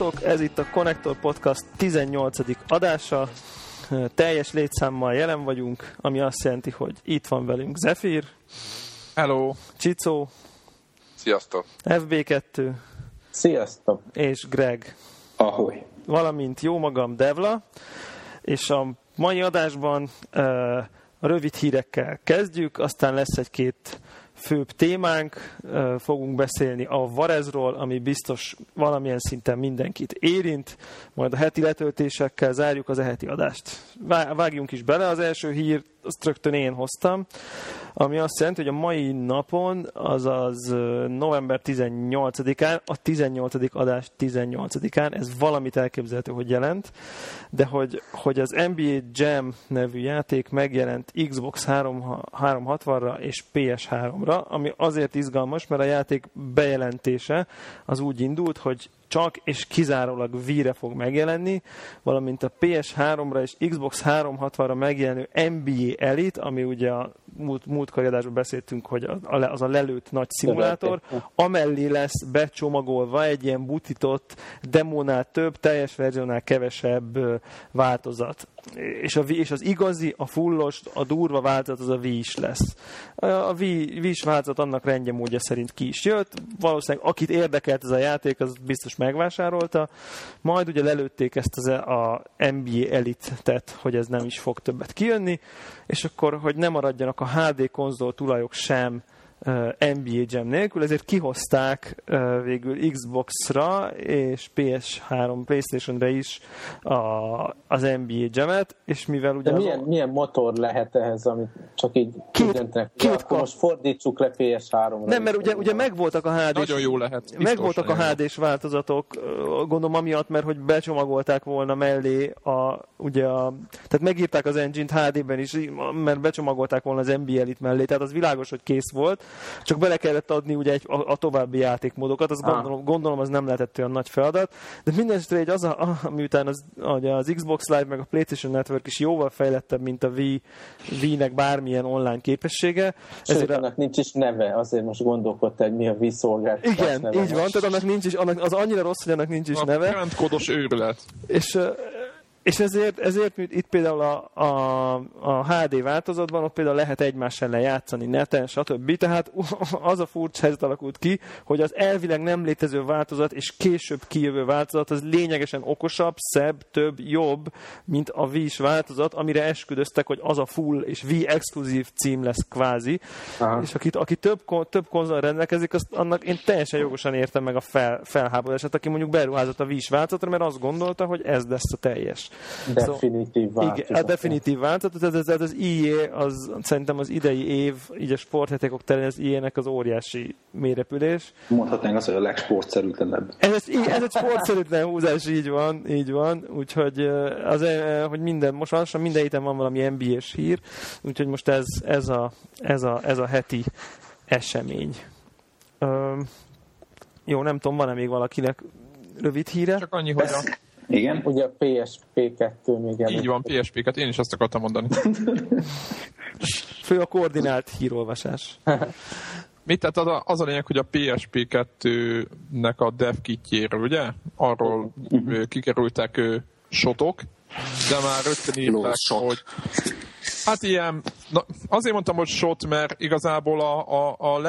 Sziasztok! Ez itt a Connector Podcast 18. adása. Teljes létszámmal jelen vagyunk, ami azt jelenti, hogy itt van velünk Zephyr. Hello! Csicó. Sziasztok! FB2. Sziasztok! És Greg. Ahoy! Valamint jó magam, Devla. És a mai adásban uh, rövid hírekkel kezdjük, aztán lesz egy-két főbb témánk, fogunk beszélni a Varezról, ami biztos valamilyen szinten mindenkit érint, majd a heti letöltésekkel zárjuk az eheti adást. Vágjunk is bele, az első hír, azt rögtön én hoztam, ami azt jelenti, hogy a mai napon, azaz november 18-án, a 18. adás 18-án, ez valamit elképzelhető, hogy jelent, de hogy, hogy az NBA Jam nevű játék megjelent Xbox 360-ra és PS3-ra, ami azért izgalmas, mert a játék bejelentése az úgy indult, hogy csak és kizárólag Wii-re fog megjelenni, valamint a PS3-ra és Xbox 360-ra megjelenő NBA Elite, ami ugye a múlt, múlt adásban beszéltünk, hogy az a lelőtt nagy szimulátor, amellé lesz becsomagolva egy ilyen butitott, demónál több, teljes verziónál kevesebb változat. És, a, és az igazi, a fullos, a durva változat az a Wii is lesz. A Wii, Wii is változat annak rendje módja szerint ki is jött. Valószínűleg akit érdekelt ez a játék, az biztos megvásárolta. Majd ugye lelőtték ezt az a NBA Elite-tet, hogy ez nem is fog többet kijönni, és akkor, hogy ne maradjanak a HD konzol tulajok sem NBA Jam nélkül, ezért kihozták végül Xbox-ra és PS3, Playstation-re is a, az NBA Jam-et, és mivel ugye... Milyen, az... milyen motor lehet ehhez, amit csak így két, két akkor most fordítsuk le PS3-ra. Nem, mert ugye, ugye megvoltak a HD-s... Nagyon jó lehet. Megvoltak a HD-s változatok, gondolom amiatt, mert hogy becsomagolták volna mellé a, ugye a, tehát megírták az engine-t HD-ben is, mert becsomagolták volna az NBA Elite mellé, tehát az világos, hogy kész volt, csak bele kellett adni ugye egy, a, a további játékmódokat, azt gondolom, gondolom, az nem lehetett olyan nagy feladat, de mindenesetre egy az, a, miután az, az Xbox Live meg a PlayStation Network is jóval fejlettebb, mint a Wii, Wii-nek bármilyen online képessége. Sőt, ezért annak nincs is neve, azért most gondolkodtál, hogy mi a Wii szolgáltatás Igen, neve így van, tehát annak nincs is, annak, az annyira rossz, hogy annak nincs is a neve. A kódos őrület. És és ezért, ezért itt például a, a, a HD változatban ott például lehet egymás ellen játszani neten, stb. Tehát az a furcsa helyzet alakult ki, hogy az elvileg nem létező változat és később kijövő változat az lényegesen okosabb, szebb, több, jobb, mint a Wii változat, amire esküdöztek, hogy az a full és Wii exkluzív cím lesz kvázi. Aha. És aki, aki több, több konzol rendelkezik, azt, annak én teljesen jogosan értem meg a fel, felháborodását, aki mondjuk beruházott a Wii változatra, mert azt gondolta, hogy ez lesz a teljes. Definitív változat. Igen, a definitív változat, ez, ez, ez az IE, az szerintem az idei év, így a sporthetekok terén az IE-nek az óriási mérepülés. Mondhatnánk azt, hogy a legsportszerűtlenebb. Ez, ez, ez egy sportszerűtlen húzás, így van, így van, úgyhogy az, hogy minden, most lassan minden héten van valami NBA-s hír, úgyhogy most ez, ez, a, ez, a, ez a heti esemény. Üm, jó, nem tudom, van-e még valakinek rövid híre? Csak annyi, hogy a igen? Ugye a PSP2 még előtt. Így van, PSP-ket, én is azt akartam mondani. Fő a koordinált hírolvasás. Mit, tehát az a, az a lényeg, hogy a PSP2-nek a dev kitjéről, ugye? Arról uh-huh. kikerültek sotok, de már rögtön írták, hogy Hát ilyen, na, azért mondtam, hogy shot, mert igazából a, a, a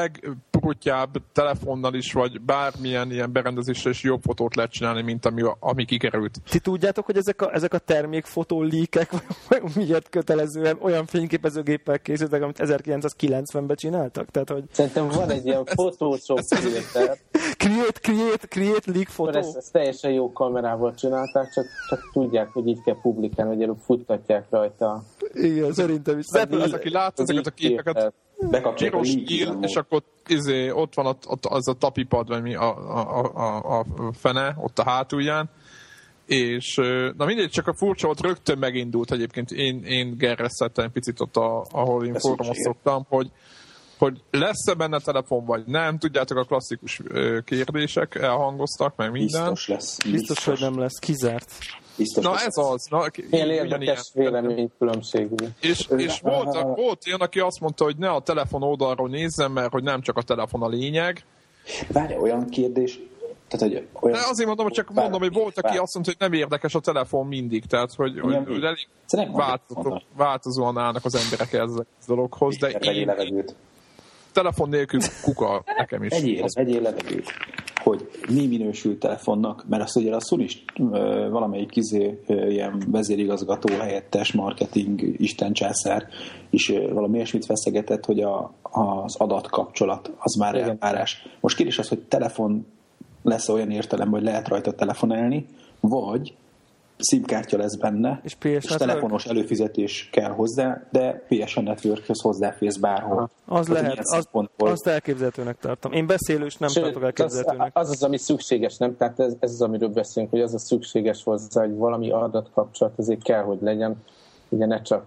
legpurutyább telefonnal is, vagy bármilyen ilyen berendezéssel is jobb fotót lehet csinálni, mint ami, ami kikerült. Ti tudjátok, hogy ezek a, ezek a termékfotó líkek miért kötelezően olyan fényképezőgéppel készültek, amit 1990-ben csináltak? Tehát, hogy... Szerintem van egy ilyen Photoshop creator. create, create, create leak fotó. Ezt, ezt, teljesen jó kamerával csinálták, csak, csak tudják, hogy így kell publikálni, hogy előbb futtatják rajta. Igen, szerintem is. Szép, az, aki lát ezeket a képeket, piros ír, és akkor izé, ott van ott, ott az a tapipad, vagy mi a, a, a, a fene, ott a hátulján, és na mindegy, csak a furcsa ott rögtön megindult egyébként, én, én gerreszettem egy picit ott, a, ahol én szoktam, hogy, hogy lesz-e benne telefon, vagy nem, tudjátok, a klasszikus kérdések elhangoztak, meg minden. Biztos lesz. Biztos, Biztos hogy nem lesz, kizárt. Biztos Na ez az. Na, Milyen érdekes véleménykülönbségű. És, és volt, volt ilyen, aki azt mondta, hogy ne a telefon oldalról nézzem, mert hogy nem csak a telefon a lényeg. Várj, olyan kérdés, Tehát, hogy olyan De azért mondom, hogy csak mondom, hogy volt, aki azt mondta, hogy nem érdekes a telefon mindig, tehát hogy, hogy, hogy elég változó, változóan állnak az emberek ez a dologhoz, de én, telefon nélkül kuka nekem is. Egyél, egyél levegőt hogy mi minősült telefonnak, mert azt ugye a Sony is valamelyik kizé, ilyen vezérigazgató helyettes marketing istencsászár is valami ilyesmit feszegetett, hogy a, az adatkapcsolat az már elvárás. Most kérdés az, hogy telefon lesz olyan értelem, hogy lehet rajta telefonálni, vagy SIM-kártya lesz benne, és, PS és telefonos előfizetés kell hozzá, de PSN Networkhöz hozzáférsz bárhol. Aha. Az Tehát lehet, az, azt elképzelhetőnek tartom. Én beszélős nem Sőt, tartok elképzelhetőnek. Az, az az, ami szükséges, nem? Tehát ez, ez az, amiről beszélünk, hogy az a szükséges hozzá, hogy valami adatkapcsolat azért kell, hogy legyen. Ugye ne csak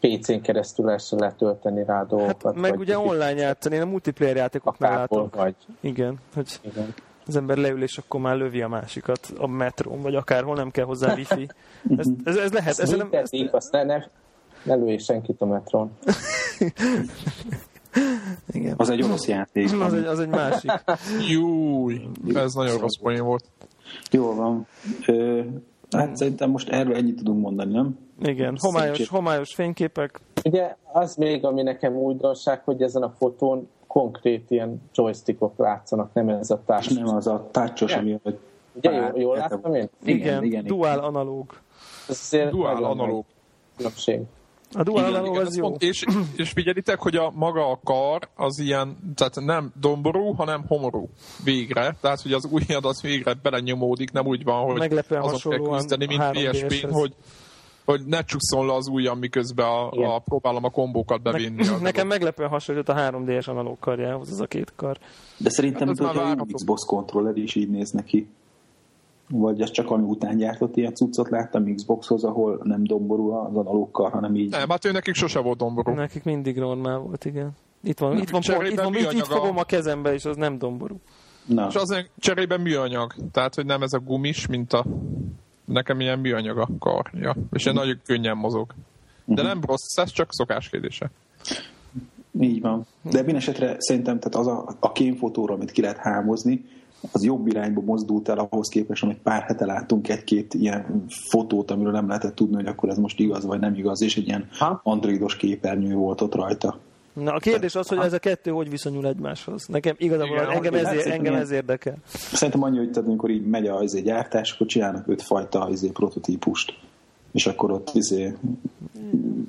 PC-n keresztül lehessen letölteni rá dolgokat. Hát, meg ugye online játszani, én a multiplayer játékoknál látom. Vagy. Igen, hogy Igen az ember leül, és akkor már lövi a másikat a metrón, vagy akárhol, nem kell hozzá wifi. Ez, ez, ez lehet. Ez nem, ez... Azt ne, ne, ne lőj senkit a metrón. Igen. Az egy orosz játék. Az egy, az egy másik. Júj, ez nagyon rossz poén volt. Jó van. Ö, hát szerintem most erről ennyit tudunk mondani, nem? Igen, homályos, homályos fényképek. Ugye az még, ami nekem újdonság, hogy ezen a fotón konkrét ilyen joystickok látszanak, nem ez a társ. Nem az a tácsos, ami... Ugye, jól, jól láttam én? Igen, igen, igen dual analóg. Dual analóg. A dual igen, analóg az jó. Mond, és, és figyelitek, hogy a maga a kar az ilyen, tehát nem domború, hanem homorú végre. Tehát, hogy az ujjad az végre belenyomódik, nem úgy van, hogy Meglepően azon kell küzdeni, mint PSP-n, hogy hogy ne csúszol le az ujjam, miközben a, a, próbálom a kombókat bevinni. Ne, nekem meglepően hasonlít a 3D-es analóg karjához az a két kar. De szerintem hát hogy a Xbox controller is így néz neki. Vagy ez csak ami után gyártott ilyen cuccot láttam Xboxhoz, ahol nem domború az analóg kar, hanem így. Nem, hát ő nekik sose volt domború. Nekik mindig normál volt, igen. Itt van, itt van, pont, itt, van itt, itt fogom a kezembe, és az nem domború. Na. És az cserében műanyag, tehát hogy nem ez a gumis, mint a nekem ilyen műanyag a karja, és én nagyon könnyen mozog. De nem rossz, ez csak szokás kérdése. Így van. De minden esetre szerintem tehát az a, a kémfotóra, amit ki lehet hámozni, az jobb irányba mozdult el ahhoz képest, amit pár hete láttunk egy-két ilyen fotót, amiről nem lehetett tudni, hogy akkor ez most igaz vagy nem igaz, és egy ilyen androidos képernyő volt ott rajta. Na a kérdés az, hogy ez a kettő hogy viszonyul egymáshoz. Nekem igazából Igen, engem, ez, engem ez érdekel. Szerintem annyi, hogy tehát, amikor így megy a izé, gyártás, akkor csinálnak ötfajta izé, prototípust. És akkor ott izé,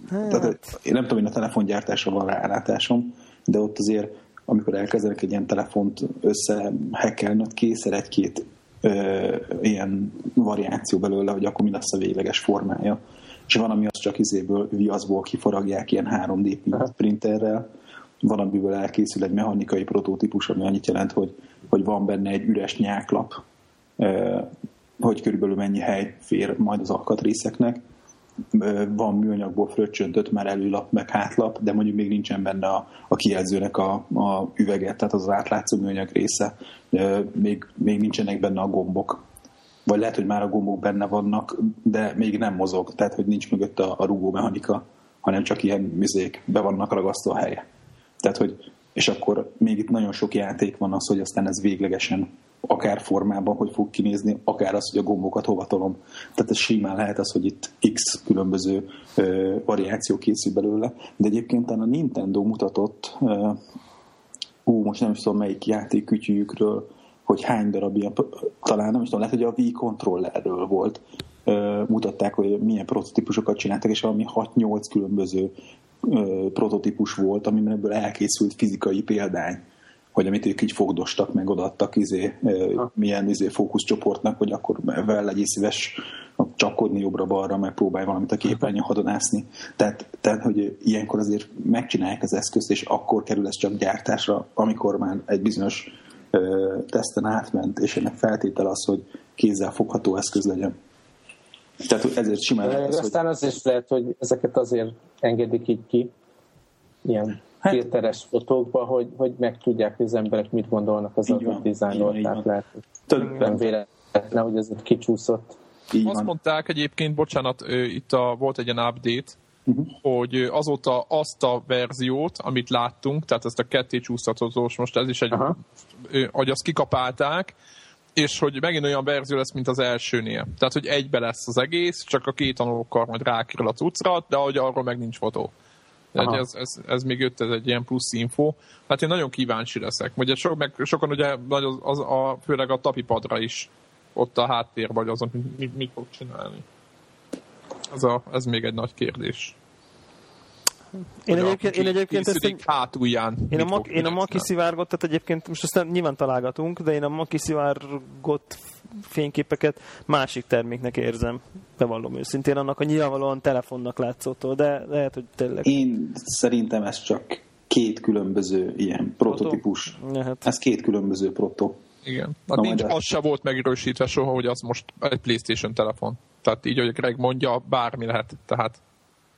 hát. tehát, én nem tudom, hogy a telefongyártásra van rálátásom, de ott azért, amikor elkezdenek egy ilyen telefont összehekkelni, ott készer egy-két ö, ilyen variáció belőle, hogy akkor mi lesz a végleges formája és van, ami az csak izéből, viaszból kiforagják ilyen 3D printerrel, van, amiből elkészül egy mechanikai prototípus, ami annyit jelent, hogy, hogy van benne egy üres nyáklap, hogy körülbelül mennyi hely fér majd az alkatrészeknek. Van műanyagból fröccsöntött már előlap, meg hátlap, de mondjuk még nincsen benne a, a kijelzőnek a, a üveget, tehát az, az átlátszó műanyag része. Még, még nincsenek benne a gombok vagy lehet, hogy már a gombok benne vannak, de még nem mozog, tehát hogy nincs mögött a, a rugó mechanika, hanem csak ilyen mizék be vannak ragasztva a helye. Tehát, hogy, és akkor még itt nagyon sok játék van az, hogy aztán ez véglegesen akár formában, hogy fog kinézni, akár az, hogy a gombokat hova tolom. Tehát ez simán lehet az, hogy itt X különböző ö, variáció készül belőle, de egyébként a Nintendo mutatott, ö, ú, most nem is tudom melyik játék kütyűjükről, hogy hány darab ilyen, talán nem is tudom, lehet, hogy a Wii controllerről volt, mutatták, hogy milyen prototípusokat csináltak, és valami 6-8 különböző prototípus volt, amiből elkészült fizikai példány hogy amit ők így fogdostak, meg odaadtak izé, milyen izé fókuszcsoportnak, hogy akkor vel legyél szíves csapkodni jobbra-balra, meg próbálj valamit a képernyőn hadonászni. Tehát, tehát, hogy ilyenkor azért megcsinálják az eszközt, és akkor kerül ez csak gyártásra, amikor már egy bizonyos teszten átment, és ennek feltétel az, hogy kézzel fogható eszköz legyen. Tehát ezért simán lehet az, Aztán hogy... az is lehet, hogy ezeket azért engedik így ki, ilyen hát, filteres fotókba, hogy, hogy megtudják, hogy az emberek mit gondolnak az adott dizájnról. Tehát lehet, hogy nem véletlen, hogy ez kicsúszott. Így Azt van. mondták egyébként, bocsánat, itt a, volt egy ilyen update, uh-huh. hogy azóta azt a verziót, amit láttunk, tehát ezt a ketté csúsztatozós, most ez is egy, uh-huh. hogy azt kikapálták, és hogy megint olyan verzió lesz, mint az elsőnél. Tehát, hogy egybe lesz az egész, csak a két tanulókar majd rákerül a cuccra, de hogy arról meg nincs fotó. Ez, ez, ez, még jött, ez egy ilyen plusz info. Hát én nagyon kíváncsi leszek. Ugye sok, meg sokan ugye az, az, a, főleg a tapipadra is ott a háttér, vagy azon, mit, mit fog csinálni. Ez, a, ez még egy nagy kérdés. Én egyébként, én egyébként ezt egy, hátulján. Én a, mag, én a maki szivárgott, tehát egyébként most ezt nyilván találgatunk, de én a maki szivárgott fényképeket másik terméknek érzem, bevallom őszintén, annak a nyilvánvalóan telefonnak látszottól, de lehet, hogy tényleg... Én szerintem ez csak két különböző ilyen prototípus. Lehet. Ez két különböző proto. Igen. Hát nincs, az se volt megerősítve soha, hogy az most egy Playstation telefon. Tehát így, hogy Greg mondja, bármi lehet. Tehát...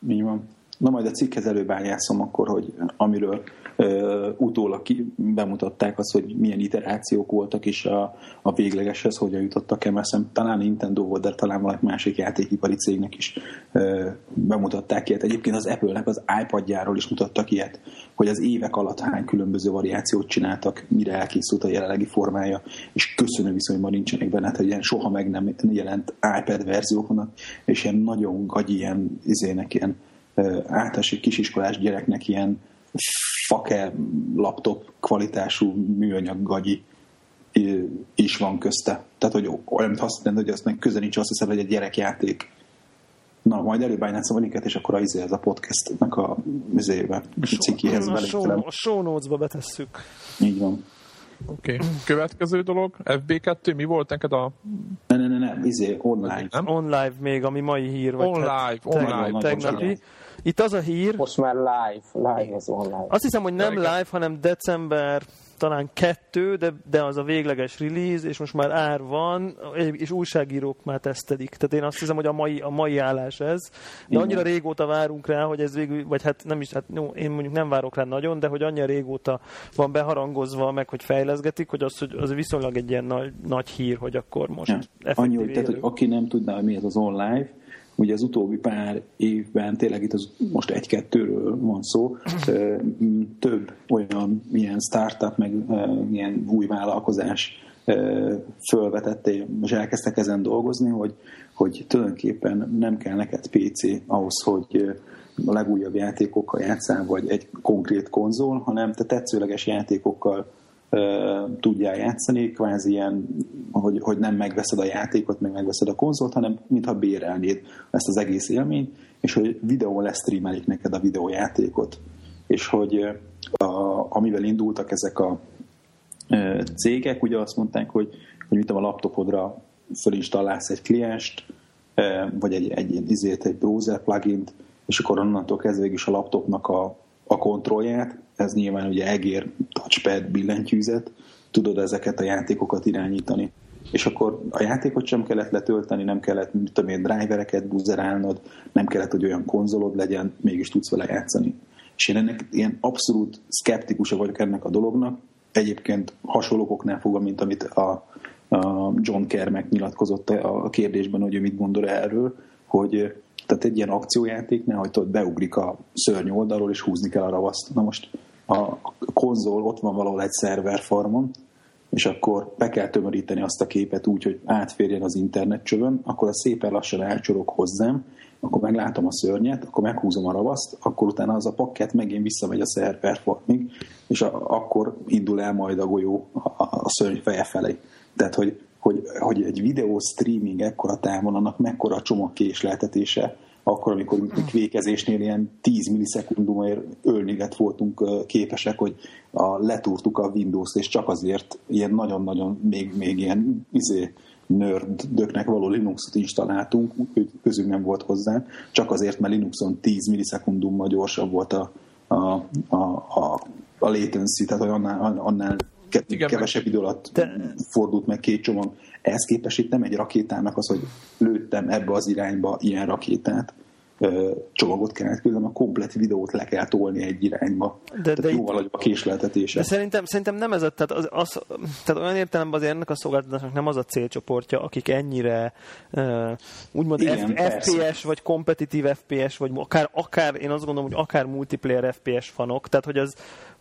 Így van. Na majd a cikkhez előbányászom akkor, hogy amiről ö, utólag bemutatták azt, hogy milyen iterációk voltak, és a, a véglegeshez hogyan jutottak el, mert talán Nintendo volt, de talán valaki másik játékipari cégnek is bemutatták ilyet. Egyébként az Apple-nek az iPadjáról is mutattak ilyet, hogy az évek alatt hány különböző variációt csináltak, mire elkészült a jelenlegi formája, és köszönő viszonyban nincsenek benne, hogy ilyen soha meg nem jelent iPad verziók és ilyen nagyon gagy ilyen, izének, ilyen általános kisiskolás gyereknek ilyen fake laptop kvalitású műanyag gagyi is van közte. Tehát, hogy olyan, mint azt hogy azt meg köze nincs, azt hiszem, hogy egy gyerekjáték. Na, majd előbb a linket, és akkor az ez a podcastnek a műzébe, a cikkihez a, show, a show notes-ba betesszük. Így van. Oké. Okay. Következő dolog, FB2, mi volt neked a... Ne, ne, ne, ne, izé, online. Nem? Online még, ami mai hír. Vagy online, hát, online. Tegnapi. Itt az a hír... Most már live, live az online. Azt hiszem, hogy nem live, hanem december talán kettő, de, de az a végleges release, és most már ár van, és újságírók már tesztelik. Tehát én azt hiszem, hogy a mai, a mai állás ez. De annyira régóta várunk rá, hogy ez végül, vagy hát nem is, hát jó, én mondjuk nem várok rá nagyon, de hogy annyira régóta van beharangozva, meg, hogy fejleszgetik, hogy az, hogy az viszonylag egy ilyen nagy, nagy hír, hogy akkor most ja. Annyi, hogy, tehát, hogy aki nem tudná, hogy mi ez az online, Ugye az utóbbi pár évben tényleg itt az, most egy-kettőről van szó, több olyan ilyen startup, meg ilyen új vállalkozás fölvetette, és elkezdtek ezen dolgozni, hogy, hogy tulajdonképpen nem kell neked PC ahhoz, hogy a legújabb játékokkal játszál, vagy egy konkrét konzol, hanem te tetszőleges játékokkal tudjál játszani, kvázi ilyen, hogy, hogy nem megveszed a játékot, meg megveszed a konzolt, hanem mintha bérelnéd ezt az egész élményt, és hogy videón lesztreamelik neked a videójátékot. És hogy a, amivel indultak ezek a e, cégek, ugye azt mondták, hogy, hogy mit a laptopodra fölinstalálsz egy klienst, e, vagy egy, egy, egy, egy browser plugint, és akkor onnantól kezdve is a laptopnak a, a kontrollját, ez nyilván ugye egér, touchpad, billentyűzet, tudod ezeket a játékokat irányítani. És akkor a játékot sem kellett letölteni, nem kellett, mit tudom én, drivereket buzerálnod, nem kellett, hogy olyan konzolod legyen, mégis tudsz vele játszani. És én ennek ilyen abszolút szkeptikusa vagyok ennek a dolognak. Egyébként hasonlókoknál fogva, mint amit a, a John Kermek nyilatkozott a kérdésben, hogy ő mit gondol erről, hogy tehát egy ilyen akciójátéknál, hogy tudod, beugrik a szörny oldalról, és húzni kell a ravaszt. Na most a konzol ott van valahol egy szerverfarmon, és akkor be kell tömöríteni azt a képet úgy, hogy átférjen az internetcsövön, akkor a szépen lassan elcsorog hozzám, akkor meglátom a szörnyet, akkor meghúzom a ravaszt, akkor utána az a pakket megint visszamegy a szerverfarmig, és a, akkor indul el majd a golyó a, a szörny feje felé. Tehát, hogy hogy, hogy egy videó streaming ekkora távon, annak mekkora a csomag késleltetése, akkor, amikor kvékezésnél ilyen 10 millisekundumért ölniget voltunk képesek, hogy a, letúrtuk a Windows-t, és csak azért ilyen nagyon-nagyon még, még ilyen izé, nördöknek való Linuxot installáltunk, úgyhogy közünk nem volt hozzá, csak azért, mert Linuxon 10 millisekundummal gyorsabb volt a, a, a, a, a latency, tehát annál, annál igen, kevesebb idő alatt de... fordult meg két csomag. Ehhez képest itt nem egy rakétának az, hogy lőttem ebbe az irányba ilyen rakétát, csomagot kellett küldeni, a komplet videót le kell tolni egy irányba. De, tehát de jóval nagyobb a késleltetése. De szerintem, szerintem nem ez a, tehát, az, az, tehát olyan értelemben azért ennek a szolgáltatásnak nem az a célcsoportja, akik ennyire uh, úgymond Igen, F, FPS, vagy kompetitív FPS, vagy akár, akár, én azt gondolom, hogy akár multiplayer FPS fanok, tehát hogy az,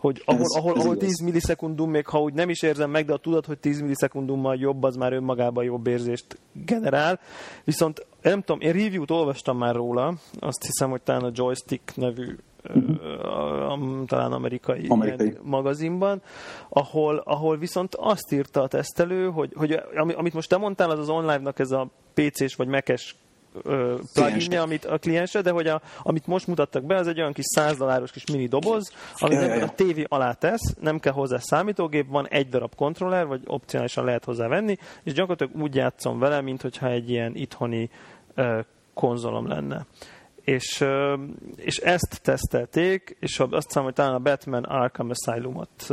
hogy ahol, ez, ahol, ez ahol 10 millisekundum, még ha úgy nem is érzem meg, de a tudat, hogy 10 millisekundummal jobb, az már önmagában jobb érzést generál. Viszont nem tudom, én review-t olvastam már róla, azt hiszem, hogy talán a Joystick nevű uh-huh. talán amerikai, amerikai. magazinban, ahol, ahol viszont azt írta a tesztelő, hogy, hogy amit most te mondtál, az az online-nak ez a PC-s vagy Mac-es pluginje, amit a kliense, de hogy a, amit most mutattak be, az egy olyan kis 100 dolláros kis mini doboz, amit ja. a tévé alá tesz, nem kell hozzá számítógép, van egy darab kontroller, vagy opcionálisan lehet hozzá venni, és gyakorlatilag úgy játszom vele, mint hogyha egy ilyen itthoni uh, konzolom lenne és, és ezt tesztelték, és azt hiszem, hogy talán a Batman Arkham Asylumot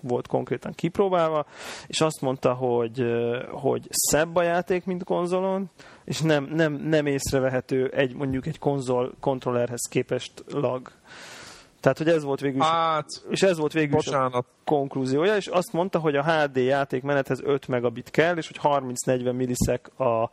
volt konkrétan kipróbálva, és azt mondta, hogy, hogy szebb a játék, mint konzolon, és nem, nem, nem észrevehető egy, mondjuk egy konzol kontrollerhez képest lag. Tehát, hogy ez volt végül is, hát, és ez volt végül is a konklúziója, és azt mondta, hogy a HD játékmenethez 5 megabit kell, és hogy 30-40 milliszek a,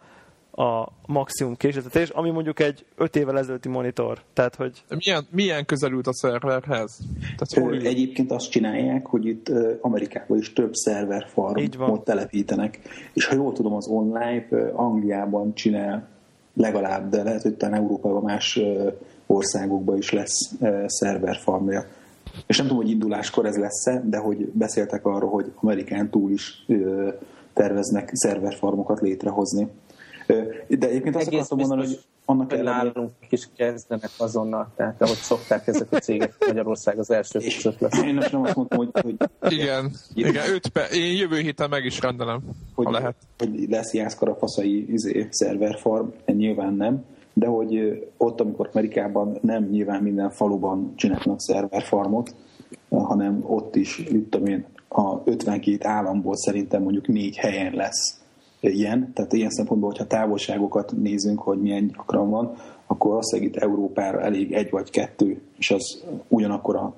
a maximum késletetés, ami mondjuk egy 5 évvel ezelőtti monitor. Tehát, hogy... Milyen, milyen közelült a szerverhez? Tehát, Ö, egyébként azt csinálják, hogy itt Amerikában is több szerver farmot telepítenek, és ha jól tudom, az online Angliában csinál legalább, de lehet, hogy talán Európában más országokban is lesz szerver farmja. És nem tudom, hogy induláskor ez lesz-e, de hogy beszéltek arról, hogy Amerikán túl is terveznek szerverfarmokat létrehozni. De egyébként azt akartam mondani, hogy annak ellenére... Nálunk is kezdenek azonnal, tehát ahogy szokták ezek a cégek, Magyarország az első között lesz. Én nem azt mondtam, hogy... hogy igen, igen, öt pe, én jövő héten meg is rendelem, hogy, ha lehet. Hogy lesz jászkarafaszai izé, szerverfarm, nyilván nem, de hogy ott, amikor Amerikában nem nyilván minden faluban csinálnak szerverfarmot, hanem ott is, tudom én, a 52 államból szerintem mondjuk négy helyen lesz ilyen, tehát ilyen szempontból, hogyha távolságokat nézünk, hogy milyen gyakran van, akkor azt itt Európára elég egy vagy kettő, és az ugyanakkor a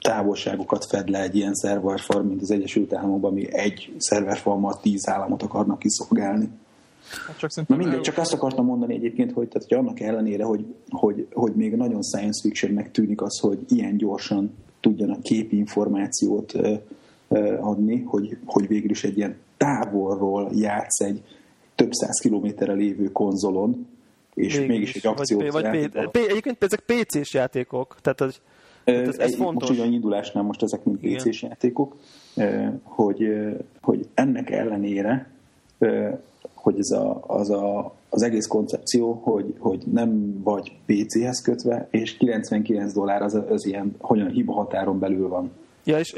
távolságokat fed le egy ilyen szerverfarm, mint az Egyesült Államokban, ami egy szerverfarmmal tíz államot akarnak kiszolgálni. Hát csak Na mindegy, csak azt akartam mondani egyébként, hogy, tehát, hogy annak ellenére, hogy, hogy, hogy még nagyon science fictionnek tűnik az, hogy ilyen gyorsan tudjanak képinformációt adni, hogy, hogy végül is egy ilyen távolról játsz egy több száz kilométerre lévő konzolon, és mégis, mégis egy akciót vagy, vagy P- Egyébként ezek PC-s játékok, tehát az, tehát ez, ez egy, fontos. Most ugyan indulásnál most ezek mind PC-s játékok, hogy, hogy ennek ellenére, hogy ez a, az, a, az egész koncepció, hogy, hogy nem vagy PC-hez kötve, és 99 dollár az, az ilyen, hogyan hiba határon belül van. Ja, és,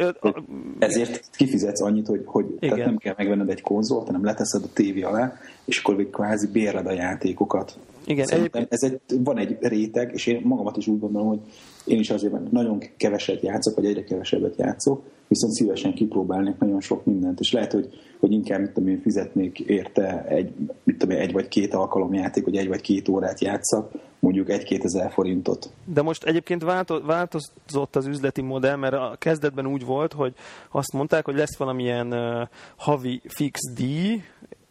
ezért kifizetsz annyit, hogy, hogy tehát nem kell megvenned egy konzolt, hanem leteszed a tévé alá, és akkor még kvázi bérled a játékokat. Igen, Szerintem ez egy, van egy réteg, és én magamat is úgy gondolom, hogy én is azért nagyon keveset játszok, vagy egyre kevesebbet játszok, viszont szívesen kipróbálnék nagyon sok mindent, és lehet, hogy, hogy inkább mit tudom én, fizetnék érte egy, mit tudom én, egy vagy két alkalom játék, vagy egy vagy két órát játszak, mondjuk egy-két ezer forintot. De most egyébként változott az üzleti modell, mert a kezdetben úgy volt, hogy azt mondták, hogy lesz valamilyen havi fix díj,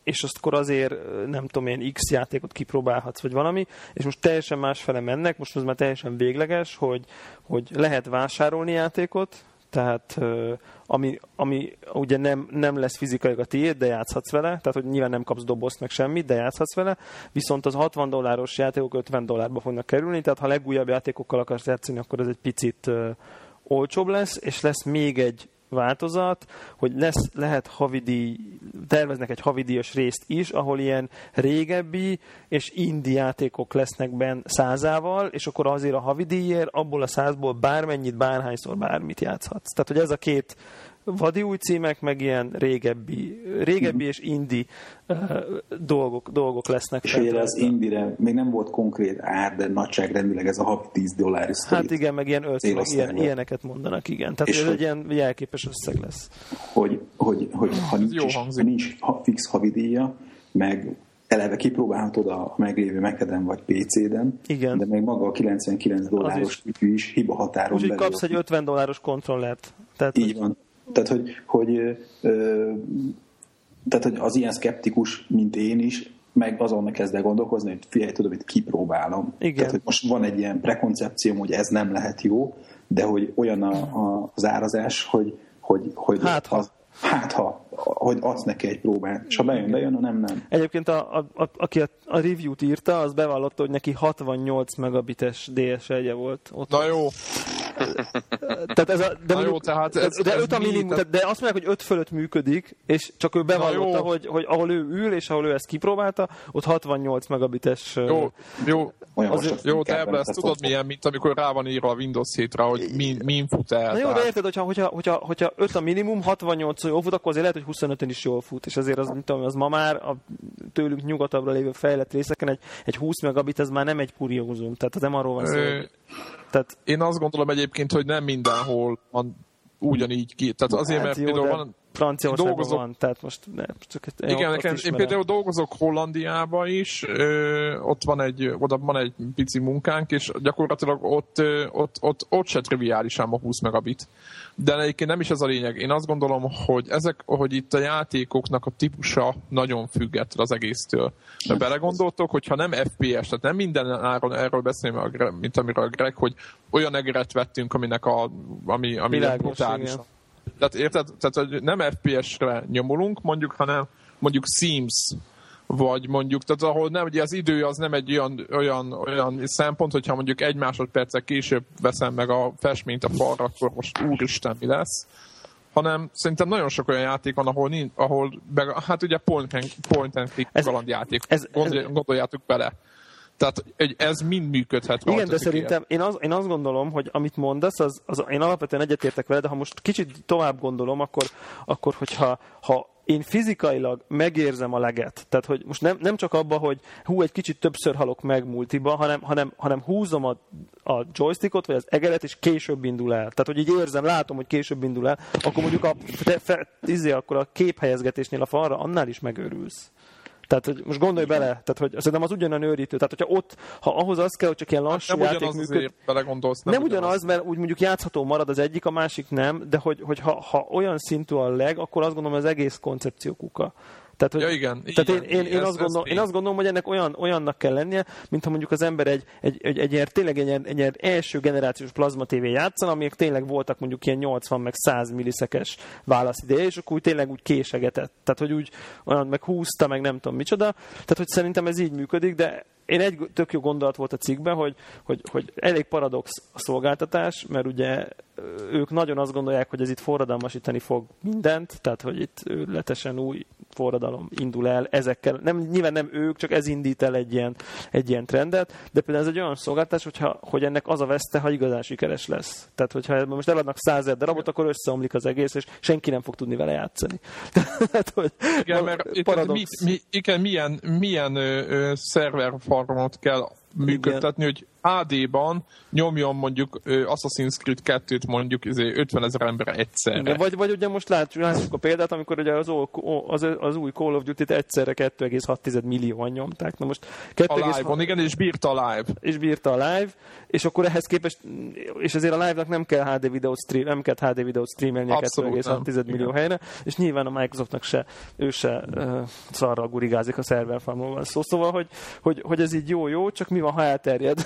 és azt akkor azért nem tudom én X játékot kipróbálhatsz, vagy valami, és most teljesen másfele mennek, most az már teljesen végleges, hogy, hogy lehet vásárolni játékot, tehát ami, ami ugye nem, nem lesz fizikailag a tiéd, de játszhatsz vele, tehát hogy nyilván nem kapsz dobozt meg semmit, de játszhatsz vele, viszont az 60 dolláros játékok 50 dollárba fognak kerülni, tehát ha legújabb játékokkal akarsz játszani, akkor ez egy picit olcsóbb lesz, és lesz még egy változat, hogy lesz, lehet havidíj, terveznek egy havidíjas részt is, ahol ilyen régebbi és indi játékok lesznek benne százával, és akkor azért a havidíjért abból a százból bármennyit, bárhányszor bármit játszhatsz. Tehát, hogy ez a két vadi új címek, meg ilyen régebbi, régebbi és indi dolgok, dolgok lesznek. És ugye az indire még nem volt konkrét ár, de nagyságrendileg ez a havi 10 dollár Hát igen, meg ilyen összeg, ilyen, ilyeneket mondanak, igen. Tehát és ez hogy, egy ilyen jelképes összeg lesz. Hogy, hogy, hogy ha nincs, Jó ha nincs ha fix havidíja, meg eleve kipróbálhatod a meglévő Mac-eden vagy PC-den, Igen. de még maga a 99 dolláros is, is hiba határon Úgyhogy kapsz egy 50 dolláros kontrollert. Tehát, Így van. Tehát, hogy, hogy, ö, tehát, hogy az ilyen skeptikus, mint én is, meg azon kezd el gondolkozni, hogy figyelj, tudom, hogy kipróbálom. Igen. Tehát, hogy most van egy ilyen prekoncepcióm, hogy ez nem lehet jó, de hogy olyan a, a, az árazás, hogy, hogy, hogy hát, ha. Az, hát ha, hogy adsz neki egy próbát, és ha bejön, bejön, ha nem, nem. Egyébként a, a, a, aki a, a review-t írta, az bevallotta, hogy neki 68 megabites DS-egye volt. Ott Na jó. Tehát ez a, de, Na jó, tehát ez, de, ez a minimum, tehát... de azt mondják, hogy 5 fölött működik, és csak ő bevallotta, hogy, hogy ahol ő ül, és ahol ő ezt kipróbálta, ott 68 megabites... Jó, jó, az, jó te ezt tudod milyen, mint amikor rá van írva a Windows 7-ra, hogy min, min fut el. Na jó, de érted, hogyha, hogyha, hogyha, hogyha 5 a minimum, 68 jól fut, akkor azért lehet, hogy 25-ön is jól fut, és azért az, mint tudom, az ma már a tőlünk nyugatabbra lévő fejlett részeken egy, egy 20 megabit, ez már nem egy kuriózum, tehát az nem arról van szó. Tehát... Én azt gondolom egyébként, hogy nem mindenhol van ugyanígy ki. Tehát azért, hát mert jó, például van... Franciaországban dolgozok... van, tehát most ne, csak Igen, nekem, én például dolgozok Hollandiába is, ö, ott van egy, oda van egy pici munkánk, és gyakorlatilag ott, ö, ott, ott, ott se triviálisan a 20 megabit. De egyébként nem is ez a lényeg. Én azt gondolom, hogy ezek, hogy itt a játékoknak a típusa nagyon függet az egésztől. De belegondoltok, hogyha nem FPS, tehát nem minden áron erről beszélünk, mint amiről a Greg, hogy olyan egeret vettünk, aminek a, ami, ami brutális. Tehát érted? Tehát, hogy nem FPS-re nyomulunk, mondjuk, hanem mondjuk Sims vagy mondjuk, tehát ahol nem, ugye az idő az nem egy olyan, olyan, olyan szempont, hogyha mondjuk egy másodpercek később veszem meg a festményt a falra, akkor most úristen mi lesz, hanem szerintem nagyon sok olyan játék van, ahol, nincs, ahol meg, hát ugye point and, point and click ez, kalandjáték, ez, Gondol, ez, gondoljátok bele. Tehát ez mind működhet. Igen, de szerintem én, az, én azt gondolom, hogy amit mondasz, az, az, én alapvetően egyetértek vele, de ha most kicsit tovább gondolom, akkor, akkor hogyha ha én fizikailag megérzem a leget. Tehát, hogy most nem, nem csak abba, hogy hú, egy kicsit többször halok meg multiba, hanem, hanem, hanem húzom a, a joystickot, vagy az egeret, és később indul el. Tehát, hogy így érzem, látom, hogy később indul el, akkor mondjuk a, fe, fe, izé, akkor a képhelyezgetésnél a falra annál is megőrülsz. Tehát, hogy most gondolj bele, tehát, hogy szerintem az ugyanolyan őrítő. Tehát, hogyha ott, ha ahhoz az kell, hogy csak ilyen hát lassú hát nem játék működ... belegondolsz. Nem, nem ugyanaz, ugyanaz, mert úgy mondjuk játszható marad az egyik, a másik nem, de hogy, hogy ha, ha olyan szintű a leg, akkor azt gondolom, hogy az egész koncepció kuka. Tehát, hogy, ja, igen, tehát igen, én, én, én, ez, azt gondolom, én azt gondolom, hogy ennek olyan, olyannak kell lennie, mint ha mondjuk az ember egy, egy, egy, egy egy tényleg egy, egy, egy első generációs plazma tévé játszana, amik tényleg voltak mondjuk ilyen 80 meg 100 millisekes válaszidéje, és akkor úgy tényleg úgy késegetett. Tehát, hogy úgy olyan meg húzta, meg nem tudom micsoda. Tehát, hogy szerintem ez így működik, de én egy tök jó gondolat volt a cikkben, hogy, hogy, hogy elég paradox a szolgáltatás, mert ugye ők nagyon azt gondolják, hogy ez itt forradalmasítani fog mindent, tehát hogy itt letesen új forradalom indul el ezekkel. Nem, nyilván nem ők, csak ez indít el egy ilyen, egy ilyen trendet, de például ez egy olyan szolgáltatás, hogyha, hogy ennek az a veszte, ha igazán sikeres lesz. Tehát, hogyha most eladnak százer darabot, akkor összeomlik az egész, és senki nem fog tudni vele játszani. Tehát, hogy igen, mert paradox... mi, mi, igen, milyen, milyen ö, ö, szerverfarmot kell működtetni, igen. hogy AD-ban nyomjon mondjuk Assassin's Creed 2-t mondjuk 50 ezer ember egyszerre. Igen, vagy, vagy ugye most látjuk, látjuk a példát, amikor ugye az, az, az új Call of Duty-t egyszerre 2,6 millióan nyomták. Na most 2, a live-on, igen, és bírta a live. És bírta a live, és akkor ehhez képest, és azért a live-nak nem kell HD videót stream, nem kell HD videót streamelni 2,6 millió helyre, és nyilván a Microsoftnak se, ő se uh, szarral gurigázik a szerverfarmon szó. Szóval, hogy, hogy, hogy ez így jó-jó, csak mi van, ha elterjed?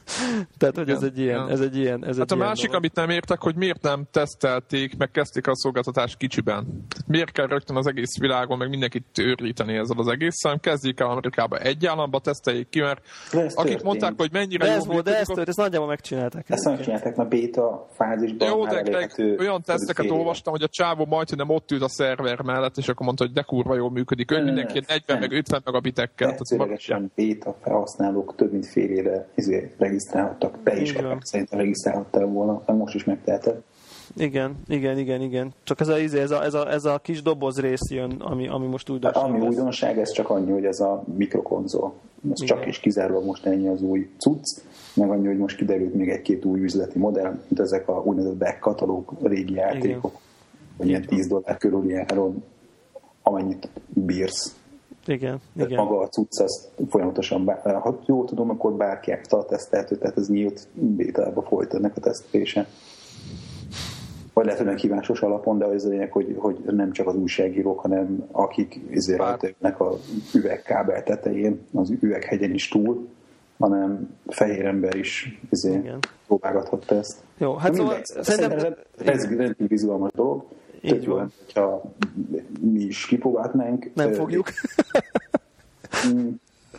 Tehát, hogy ez egy ilyen... Ez egy ilyen ez hát egy a másik, dolog. amit nem értek, hogy miért nem tesztelték, meg kezdték a szolgáltatást kicsiben. Miért kell rögtön az egész világon, meg mindenkit őríteni ezzel az egésszel, kezdjék el Amerikába egy államba, teszteljék ki, mert akik történt. mondták, hogy mennyire de ez jó volt, de ezt, ezt nagyjából megcsinálták. Ezt megcsinálták a beta fázisban. Jó, de olyan teszteket olvastam, hogy a csávó majd nem ott ült a szerver mellett, és akkor mondta, hogy de kurva jól működik. Ő mindenki 40 meg 50 megabitekkel. Ténylegesen beta felhasználók több mint fél éve izé, regisztrálhattak, be is szerintem regisztrálhattál volna, most is megteheted. Igen, igen, igen, igen. Csak ez a, izé, ez a, ez a, ez a kis doboz rész jön, ami, ami most újdonság. Ami lesz. újdonság, ez csak annyi, hogy ez a mikrokonzol. Ez igen. csak is kizárólag most ennyi az új cucc, meg annyi, hogy most kiderült még egy-két új üzleti modell, mint ezek a úgynevezett back katalóg régi játékok, vagy ilyen 10 dollár körüli áron, amennyit bírsz Igen, tehát igen. maga a cucc az folyamatosan, bár, ha jól tudom, akkor bárki által tesztelhető, tehát ez nyílt bétába folyt ennek a tesztelése. Vagy lehet, hogy meghívásos alapon, de az a lényeg, hogy, hogy nem csak az újságírók, hanem akik ezért rajta a üvegkábel tetején, az üveghegyen is túl, hanem fehér ember is izé, próbálgathatta ezt. Jó, hát szóval szerintem... Ez, ez rendkívül izgalmas dolog. Tök jó, hogyha mi is kipróbálnánk. Nem fogjuk. Mm,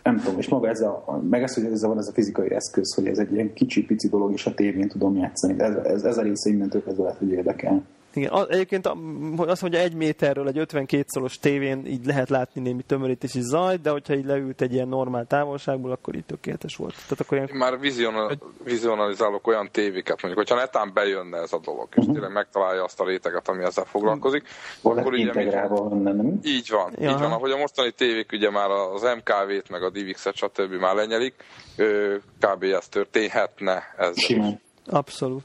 nem tudom, és maga ez a, meg ez, hogy ez van ez a fizikai eszköz, hogy ez egy ilyen kicsi-pici dolog, és a tévén tudom játszani. Ez, ez, ez a része innentől kezdve lehet, hogy érdekel. Igen, az, egyébként azt mondja, egy méterről egy 52 szoros tévén így lehet látni némi tömörítési zajt, de hogyha így leült egy ilyen normál távolságból, akkor így tökéletes volt. Tehát akkor ilyen... Én már vizional, vizionalizálok olyan tévéket, mondjuk, hogyha netán bejönne ez a dolog, és uh-huh. tényleg megtalálja azt a réteget, ami ezzel foglalkozik, uh-huh. akkor ugye... Van, nem? Így van, ja. így van. Ahogy a mostani tévék ugye már az MKV-t, meg a DivX-et, stb. már lenyelik, kb. ez történhetne ezzel. Simán. Abszolút.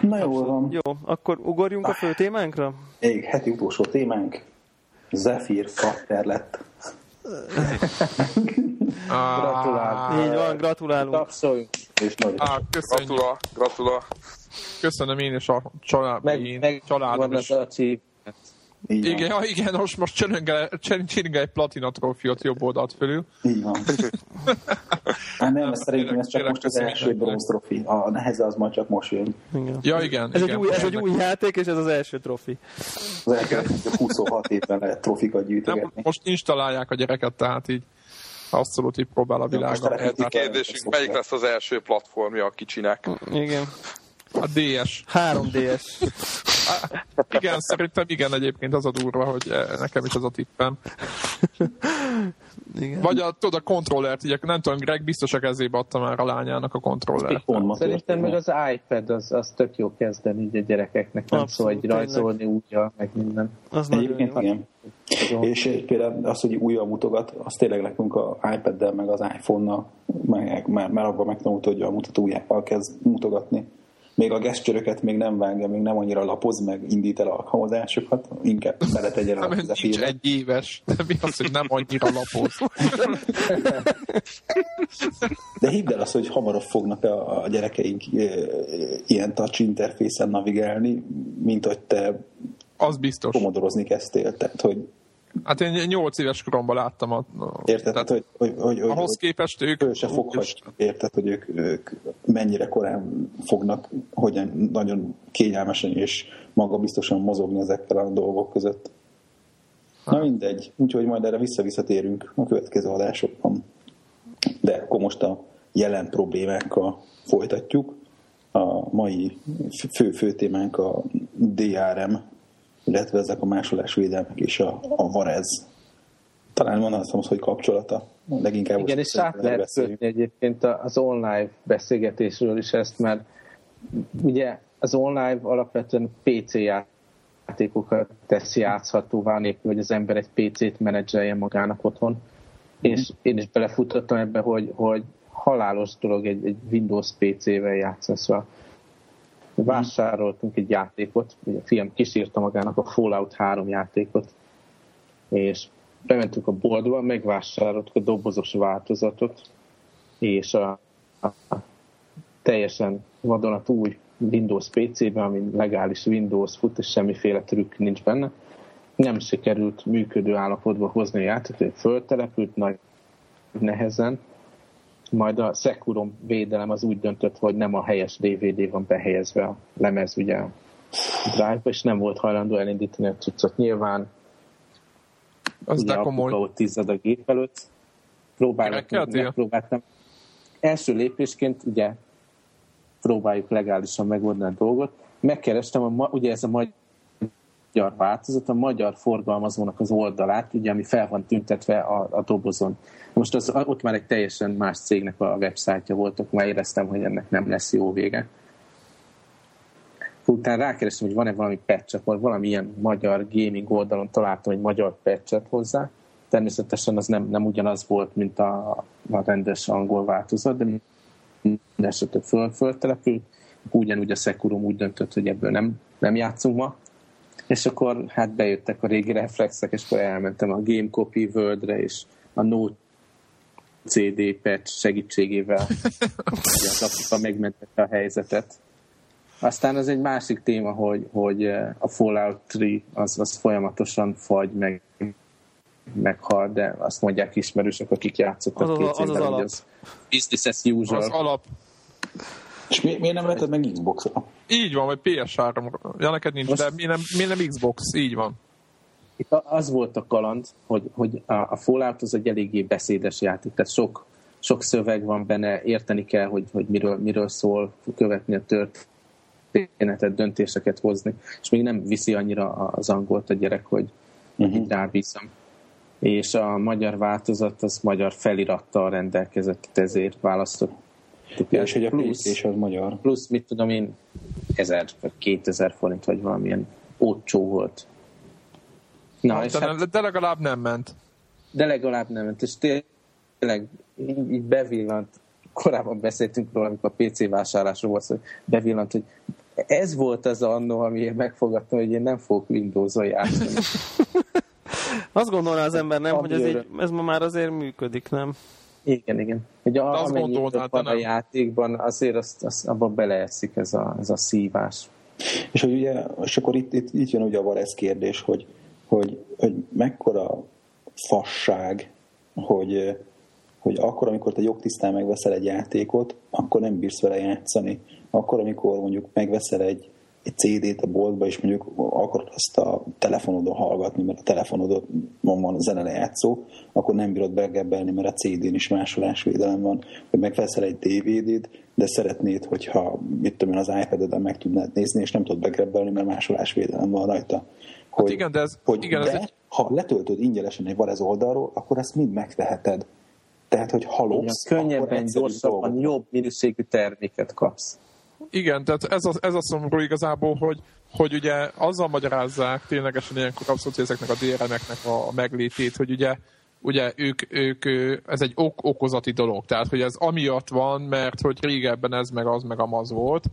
Na jó van. Jó, akkor ugorjunk a fő témánkra? Még heti utolsó témánk. Zephyr Factor lett. Gratulálunk. Így van, gratulálunk. Tapszoljunk. És nagyon ah, Gratula, gratula. Köszönöm én is a család, meg, én, meg családom is. A igen, igen, ja, igen, most, most csinálj egy platina trófiót jobb oldalt fölül. Így van. hát nem, ez szerintem ez csak most az első bronz trofi. A neheze az majd csak most jön. Igen. Ja, igen. Ez, igen, egy új, ez egy új játék, és ez az első trofi. Az első 26 évben lehet trofikat gyűjtögetni. Nem, most installálják a gyereket, tehát így abszolút így próbál a világon. A kérdésünk, melyik lesz az első platformja a kicsinek? Igen. A DS. 3DS. igen, szerintem igen egyébként az a durva, hogy eh, nekem is az a tippem. Igen. Vagy a, tudod, a kontrollert, ugye, nem tudom, Greg biztos a kezébe adta már a lányának a kontrollert. Szerintem meg az iPad, az, az tök jó kezdeni így a gyerekeknek, nem szó, hogy rajzolni újja, meg minden. Az Egyébként igen. És például az, hogy újra mutogat, az tényleg nekünk a iPad-del, meg az iPhone-nal, mert, mert abban megtanult, hogy a mutatójával kezd mutogatni még a gesztcsöröket még nem vágja, még nem annyira lapoz, meg indít el alkalmazásokat, inkább beletegyen a nincs egy éves, de mi az, hogy nem annyira lapoz? De hidd el azt, hogy hamarabb fognak a, a gyerekeink ilyen touch interfészen navigálni, mint hogy te az biztos. komodorozni kezdtél. Tehát, hogy Hát én 8 éves koromban láttam. A, érted, tehát, hogy, hogy, hogy, ahhoz hogy, képest ők... Ő se foghat, érted, hogy ők, ők mennyire korán fognak, hogyan nagyon kényelmesen és magabiztosan mozogni ezekkel a dolgok között. Na mindegy, úgyhogy majd erre vissza-visszatérünk a következő adásokban. De akkor most a jelen problémákkal folytatjuk. A mai fő-fő témánk a DRM illetve ezek a másolásvédelmek és a, a varez. Talán van azt hogy kapcsolata. Leginkább Igen, és át lehet kötni egyébként az online beszélgetésről is ezt, mert ugye az online alapvetően PC játékokat teszi játszhatóvá, nélkül, hogy az ember egy PC-t menedzselje magának otthon. Mm. És én is belefutottam ebbe, hogy, hogy halálos dolog egy, egy Windows PC-vel játszani, szóval vásároltunk egy játékot, ugye a fiam kísírta magának a Fallout 3 játékot, és bementünk a boltba, megvásároltuk a dobozos változatot, és a, a, a teljesen vadonatúj Windows PC-ben, ami legális Windows fut, és semmiféle trükk nincs benne. Nem sikerült működő állapotba hozni a játékot, föltelepült nagy nehezen, majd a Securom védelem az úgy döntött, hogy nem a helyes DVD van behelyezve a lemez ugye a drive és nem volt hajlandó elindítani a cuccot. Nyilván az ugye komoly. ott tizzad a gép előtt. Próbáltam. Első lépésként ugye próbáljuk legálisan megoldani a dolgot. Megkerestem, a, ugye ez a magyar magyar változat, a magyar forgalmazónak az oldalát, ugye, ami fel van tüntetve a, a dobozon. Most az, ott már egy teljesen más cégnek a websájtja voltak, már éreztem, hogy ennek nem lesz jó vége. Utána rákerestem, hogy van-e valami patch vagy valami ilyen magyar gaming oldalon találtam egy magyar patch hozzá. Természetesen az nem, nem ugyanaz volt, mint a, a rendes angol változat, de minden esetre föl, föltelepült. Ugyanúgy a Securum úgy döntött, hogy ebből nem, nem játszunk ma, És akkor hát bejöttek a régi reflexek, és akkor elmentem a Game Copy World-re, és a Note CD patch segítségével az apuka megmentette a helyzetet. Aztán az egy másik téma, hogy, hogy a Fallout 3 az, az folyamatosan fagy, meg, meghal, de azt mondják ismerősök, akik játszottak az, az, az, az alap. Az business as usual. Az alap. És mi, miért nem lehetett meg Xbox-ra? Így van, vagy PS3. Ja, neked nincs, Most... de mi nem, mi nem Xbox, így van. Itt az volt a kaland, hogy, hogy a, Fallout az egy eléggé beszédes játék, tehát sok, sok szöveg van benne, érteni kell, hogy, hogy miről, miről szól, követni a történetet, döntéseket hozni, és még nem viszi annyira az angolt a gyerek, hogy uh-huh. így rábízom. És a magyar változat az magyar felirattal rendelkezett, ezért választott. És hogy a plusz, és az magyar. Plusz, mit tudom én, 1000 vagy 2000 forint, vagy valamilyen ócsó volt. Na, hát, és de, hát, de legalább nem ment. De legalább nem ment, és tényleg így, így bevillant, korábban beszéltünk róla, amikor a PC vásárlásról volt, hogy bevillant, hogy ez volt az annó, amiért megfogadtam, hogy én nem fogok Windows-on játszani. Azt gondolná az ember, nem, hogy ez, így, ez ma már azért működik, nem? Igen, igen. Hogy a, azt gondolnád, van a játékban, azért azt, azt abban beleeszik ez a, ez a szívás. És hogy ugye, és akkor itt, itt, itt jön ugye a Varez kérdés, hogy hogy, hogy mekkora fasság, hogy, hogy akkor, amikor te jogtisztán megveszel egy játékot, akkor nem bírsz vele játszani. Akkor, amikor mondjuk megveszel egy CD-t a boltba, és mondjuk akarod azt a telefonodon hallgatni, mert a telefonodon van a zene lejátszó, akkor nem bírod begebbelni, mert a CD-n is másolásvédelem van. Hogy megveszel egy DVD-t, de szeretnéd, hogyha mit tudom én, az iPad-eden meg tudnád nézni, és nem tudod begebbelni, mert másolásvédelem van rajta. Hát hogy, hát igen, de ez, hogy igen, de, ez egy... ha letöltöd ingyenesen egy Varez oldalról, akkor ezt mind megteheted. Tehát, hogy halogsz, igen, könnyebben, gyorsabban, jobb minőségű terméket kapsz. Igen, tehát ez a, ez a szomorú igazából, hogy, hogy ugye azzal magyarázzák ténylegesen ilyenkor abszolút ezeknek a DRM-eknek a, meglétét, hogy ugye ugye ők, ők, ez egy ok okozati dolog, tehát hogy ez amiatt van, mert hogy régebben ez meg az meg amaz volt,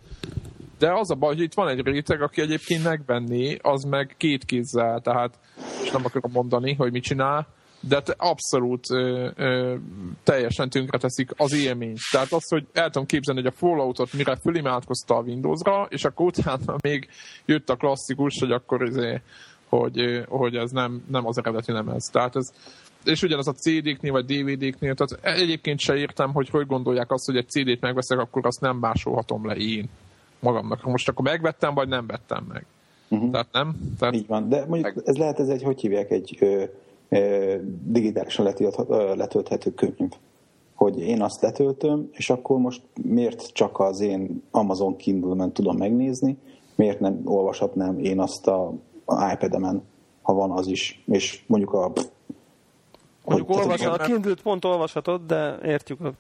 de az a baj, hogy itt van egy réteg, aki egyébként megvenni, az meg két kézzel, tehát és nem akarom mondani, hogy mit csinál, de abszolút ö, ö, teljesen teszik az élményt. Tehát az, hogy el tudom képzelni, hogy a Falloutot mire fölimádkozta a Windowsra, és akkor utána még jött a klasszikus, hogy akkor izé, hogy, hogy ez nem, nem az eredeti nem ez. Tehát ez, és ugyanaz a CD-knél, vagy DVD-knél, tehát egyébként se értem, hogy hogy gondolják azt, hogy egy CD-t megveszek, akkor azt nem másolhatom le én magamnak. Most akkor megvettem, vagy nem vettem meg. Uh-huh. Tehát nem? Tehát... Így van, de mondjuk ez lehet ez egy, hogy hívják, egy ö, digitálisan letölthető könyv. Hogy én azt letöltöm, és akkor most miért csak az én Amazon Kindle-men tudom megnézni, miért nem olvashatnám én azt a, a iPad-emen, ha van az is, és mondjuk a Mondjuk olvashatod, a Kindle-t pont olvashatod, de értjük a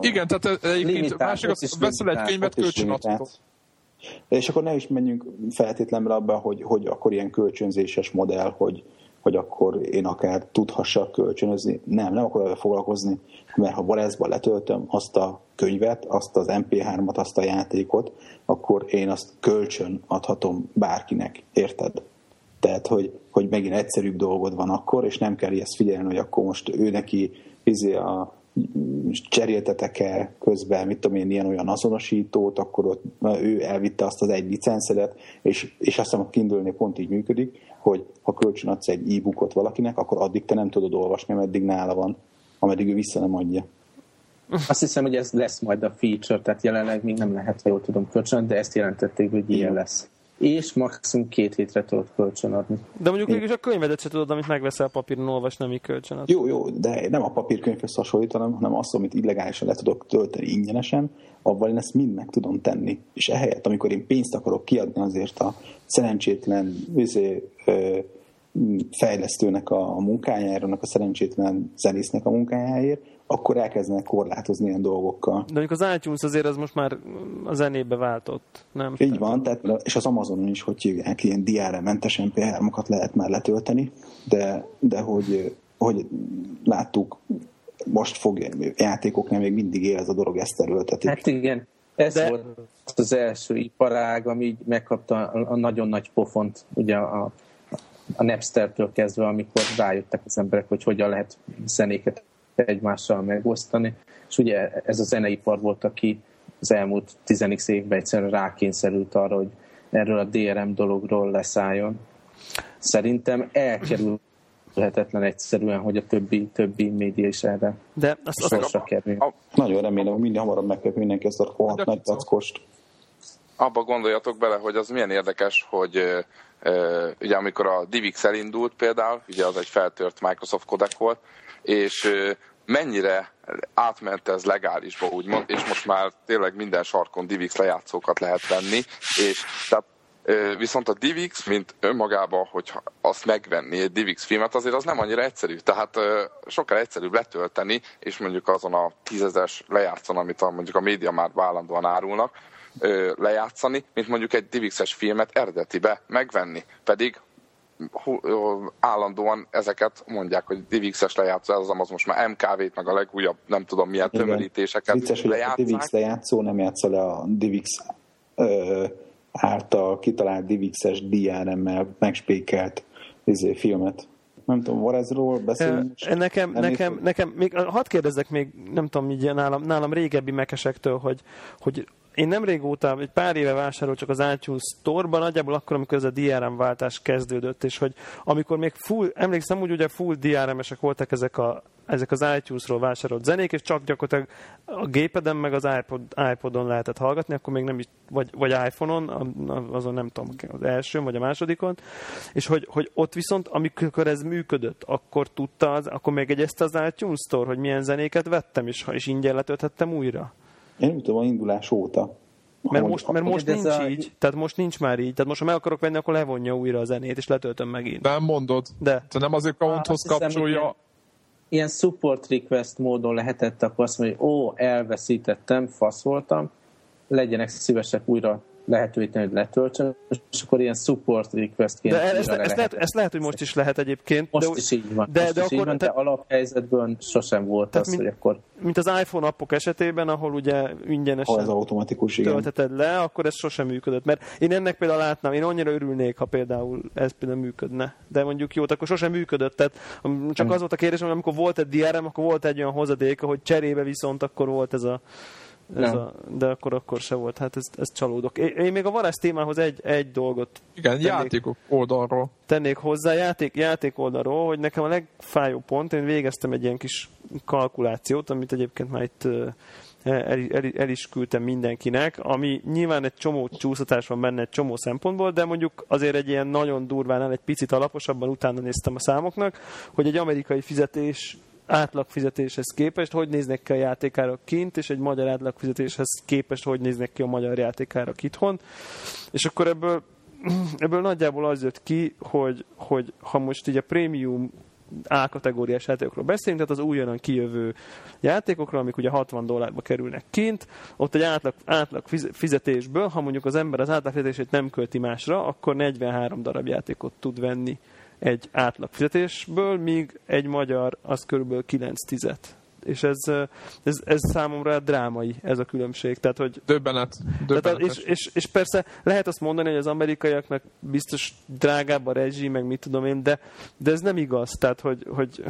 igen, tehát egyébként másik az, veszel egy könyvet, kölcsönadható. És akkor ne is menjünk feltétlenül abba, hogy, hogy akkor ilyen kölcsönzéses modell, hogy, hogy akkor én akár tudhassak kölcsönözni. Nem, nem akarok vele foglalkozni, mert ha Varezba letöltöm azt a könyvet, azt az MP3-at, azt a játékot, akkor én azt kölcsön adhatom bárkinek, érted? Tehát, hogy, hogy megint egyszerűbb dolgod van akkor, és nem kell ezt figyelni, hogy akkor most ő neki izé a cseréltetek-e közben, mit tudom én, ilyen olyan azonosítót, akkor ott ő elvitte azt az egy licenszedet, és, és azt hiszem a kindle pont így működik, hogy ha kölcsön adsz egy e-bookot valakinek, akkor addig te nem tudod olvasni, ameddig nála van, ameddig ő vissza nem adja. Azt hiszem, hogy ez lesz majd a feature, tehát jelenleg még nem lehet, ha jól tudom kölcsön, de ezt jelentették, hogy ilyen lesz és maximum két hétre tudod kölcsön adni. De mondjuk mégis a könyvedet se tudod, amit megveszel papíron, olvas, nem így kölcsön adni. Jó, jó, de nem a papírkönyvhöz hasonlítanám, hanem azt, amit illegálisan le tudok tölteni ingyenesen, avval én ezt mind meg tudom tenni. És ehelyett, amikor én pénzt akarok kiadni azért a szerencsétlen üzé, ö, fejlesztőnek a munkájáért, annak a szerencsétlen zenésznek a munkájáért, akkor elkezdenek korlátozni ilyen dolgokkal. De mondjuk az iTunes azért az most már a zenébe váltott, nem? Így van, tehát, és az Amazonon is, hogy hívják, ilyen DRM-mentes MP3-okat lehet már letölteni, de, de hogy, hogy láttuk, most fog játékoknál még mindig él ez a dolog, ezt terültetik. Hát igen, Ez De... volt az első iparág, ami így megkapta a nagyon nagy pofont, ugye a, a Napster-től kezdve, amikor rájöttek az emberek, hogy hogyan lehet zenéket egymással megosztani. És ugye ez a zeneipar volt, aki az elmúlt 10 évben egyszerűen rákényszerült arra, hogy erről a DRM dologról leszálljon. Szerintem elkerül lehetetlen egyszerűen, hogy a többi, többi média is erre De azt, azt kerül. Nagyon remélem, hogy minden hamarabb megkapja mindenki ezt a rohadt nagy tackost. Abba gondoljatok bele, hogy az milyen érdekes, hogy ugye amikor a DivX elindult például, ugye az egy feltört Microsoft codec volt, és mennyire átment ez legálisba, úgymond, és most már tényleg minden sarkon DivX lejátszókat lehet venni, és tehát Viszont a DivX, mint önmagában, hogy azt megvenni egy DivX filmet, azért az nem annyira egyszerű. Tehát sokkal egyszerűbb letölteni, és mondjuk azon a tízezes lejátszon, amit a, mondjuk a média már állandóan árulnak, lejátszani, mint mondjuk egy DivX-es filmet eredetibe megvenni. Pedig állandóan ezeket mondják, hogy DivX-es lejátszó, ez az, az most már MKV-t, meg a legújabb, nem tudom milyen tömörítéseket Vicces, hogy a DivX lejátszó nem játsza le a DivX ö, által kitalált DivX-es DRM-mel megspékelt izé, filmet. Nem tudom, Varezról beszélünk? Nekem, nekem, nekem, még, hadd kérdezzek még, nem tudom, így nálam, nálam régebbi mekesektől, hogy, hogy én nem régóta, egy pár éve vásárolt csak az iTunes Store-ban, nagyjából akkor, amikor ez a DRM váltás kezdődött, és hogy amikor még full, emlékszem úgy, ugye full DRM-esek voltak ezek, a, ezek az iTunes-ról vásárolt zenék, és csak gyakorlatilag a gépeden meg az iPod, iPodon lehetett hallgatni, akkor még nem is, vagy, vagy iPhone-on, azon nem tudom, az elsőn vagy a másodikon, és hogy, hogy ott viszont, amikor ez működött, akkor tudta az, akkor megegyezte az iTunes Store, hogy milyen zenéket vettem, és, és ingyen letölthettem újra. Én nem tudom, a indulás óta. Mert most, mert most nincs a... így, tehát most nincs már így. Tehát most, ha meg akarok venni, akkor levonja újra a zenét, és letöltöm megint. Nem mondod. De. Te nem azért accounthoz kapcsolja. Hiszem, ilyen support request módon lehetett akkor azt mondani, hogy ó, elveszítettem, fasz voltam, legyenek szívesek újra lehetővé tenni, hogy letöltsön, és akkor ilyen support requestként de ezt, ezt, lehet, ezt lehet, hogy most is lehet egyébként. Most de, is így van. De, most de, is akkor, így van, de alaphelyzetből sosem volt az, mint, hogy akkor... Mint az iPhone appok esetében, ahol ugye ingyenesen ahol ez automatikus, igen. tölteted le, akkor ez sosem működött. Mert én ennek például látnám, én annyira örülnék, ha például ez például működne. De mondjuk jó, akkor sosem működött. Tehát csak az volt a kérdés, hogy amikor volt egy DRM, akkor volt egy olyan hozadéka, hogy cserébe viszont akkor volt ez a ez a, de akkor akkor se volt, hát ez, ez csalódok. Én, én még a varázs témához egy, egy dolgot Igen, tennék, játékok oldalról. Tennék hozzá, játék, játék oldalról, hogy nekem a legfájóbb pont, én végeztem egy ilyen kis kalkulációt, amit egyébként már itt el, el, el is küldtem mindenkinek, ami nyilván egy csomó csúszatás van benne egy csomó szempontból, de mondjuk azért egy ilyen nagyon durván, egy picit alaposabban utána néztem a számoknak, hogy egy amerikai fizetés átlagfizetéshez képest, hogy néznek ki a játékára kint, és egy magyar átlagfizetéshez képest, hogy néznek ki a magyar játékára itthon. És akkor ebből, ebből nagyjából az jött ki, hogy, hogy ha most így a prémium A kategóriás játékokról beszélünk, tehát az újonnan kijövő játékokról, amik ugye 60 dollárba kerülnek kint, ott egy átlag, átlag fizetésből, ha mondjuk az ember az átlag fizetését nem költi másra, akkor 43 darab játékot tud venni egy átlag fizetésből, míg egy magyar az körülbelül 9 tizet és ez, ez, ez számomra drámai, ez a különbség. Tehát, hogy, döbbenet. Tehát, és, és, és, persze lehet azt mondani, hogy az amerikaiaknak biztos drágább a rezsi, meg mit tudom én, de, de ez nem igaz. Tehát, hogy, hogy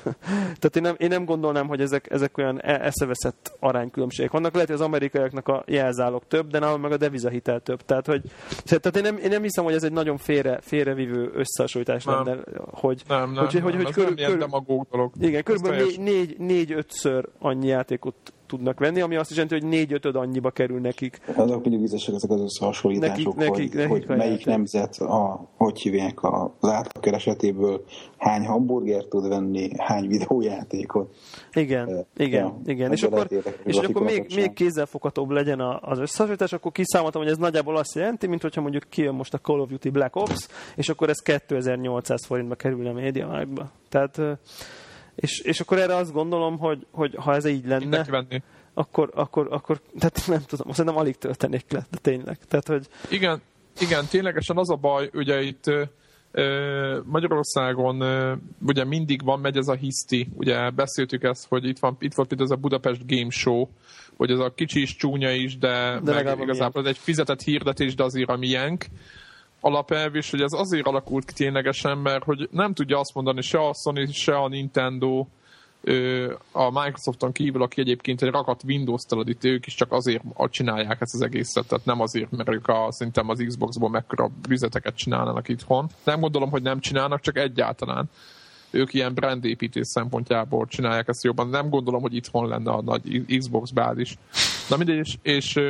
tehát én, nem, én nem gondolnám, hogy ezek, ezek olyan e, eszeveszett aránykülönbségek vannak. Lehet, hogy az amerikaiaknak a jelzálog több, de nálam meg a devizahitel több. Tehát, hogy, tehát én, nem, én nem hiszem, hogy ez egy nagyon félre, félrevívő összehasonlítás lenne, hogy, nem, nem, hogy, hogy, hogy, hogy körül, körül, demagóg dolog. Igen, körülbelül négy, négy, négy ötször annyi játékot tudnak venni, ami azt is jelenti, hogy négy-ötöd annyiba kerül nekik. Azok mindig vizesek ezek az összehasonlítások, nekik, nekik, hogy, nekik hogy melyik nemzet, a, hogy hívják az átlagkeresetéből hány hamburger tud venni, hány videójátékot. Igen, uh, igen, ja, igen. És akkor, és akkor még, még kézzelfoghatóbb legyen az összehasonlítás, akkor kiszámoltam, hogy ez nagyjából azt jelenti, mint hogyha mondjuk kijön most a Call of Duty Black Ops, és akkor ez 2800 forintba kerülne a média Tehát és, és akkor erre azt gondolom, hogy, hogy ha ez így lenne, akkor, akkor, akkor, tehát nem tudom, azt nem alig töltenék le, de tényleg. Tehát, hogy... Igen, igen, ténylegesen az a baj, ugye itt Magyarországon ugye mindig van, megy ez a hiszti, ugye beszéltük ezt, hogy itt, van, itt volt például ez a Budapest Game Show, hogy ez a kicsi is csúnya is, de, de meg igazából ez egy fizetett hirdetés, de azért a miénk alapelv, és hogy ez azért alakult ki ténylegesen, mert hogy nem tudja azt mondani se a Sony, se a Nintendo, a Microsofton kívül, aki egyébként egy rakat Windows taladít, ők is csak azért csinálják ezt az egészet, tehát nem azért, mert ők a, szerintem az Xboxból mekkora vizeteket csinálnának itthon. Nem gondolom, hogy nem csinálnak, csak egyáltalán ők ilyen brandépítés szempontjából csinálják ezt jobban. Nem gondolom, hogy itthon lenne a nagy Xbox bázis. Na mindegy, és, és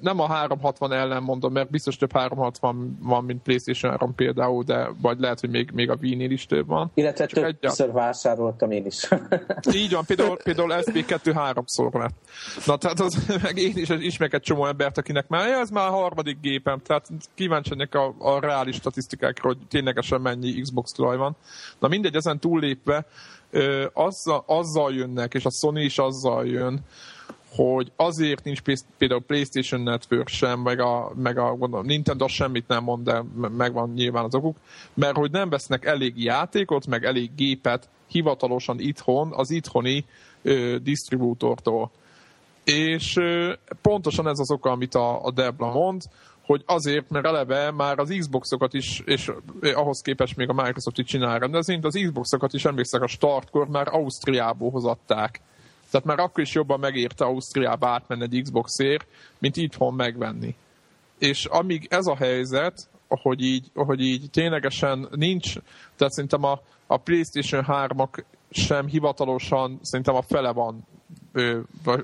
nem a 360 ellen mondom, mert biztos több 360 van, mint PlayStation 3 például, de vagy lehet, hogy még, még a Wii-nél is több van. Illetve Csak többször egy... vásároltam én is. Így van, például, például SB2 háromszor lett. Na tehát az, meg én is ismerek egy csomó embert, akinek már ez már a harmadik gépem, tehát kíváncsi a, a reális statisztikákra, hogy ténylegesen mennyi Xbox tulaj van. Na mindegy, ezen túllépve, azzal, azzal jönnek, és a Sony is azzal jön, hogy azért nincs például PlayStation Network sem, meg a, meg a gondolom, Nintendo semmit nem mond, de megvan nyilván az okuk, mert hogy nem vesznek elég játékot, meg elég gépet hivatalosan itthon, az itthoni ö, disztribútortól. És ö, pontosan ez az oka, amit a, a Debla mond, hogy azért, mert eleve már az Xboxokat is, és ahhoz képest még a Microsoft is csinál rendezvényt, az Xboxokat is emlékszek a startkor már Ausztriából hozatták tehát már akkor is jobban megérte Ausztriába átmenni egy Xboxért, mint itthon megvenni. És amíg ez a helyzet, hogy így, hogy így ténylegesen nincs, tehát szerintem a, a PlayStation 3-ak sem hivatalosan, szerintem a fele van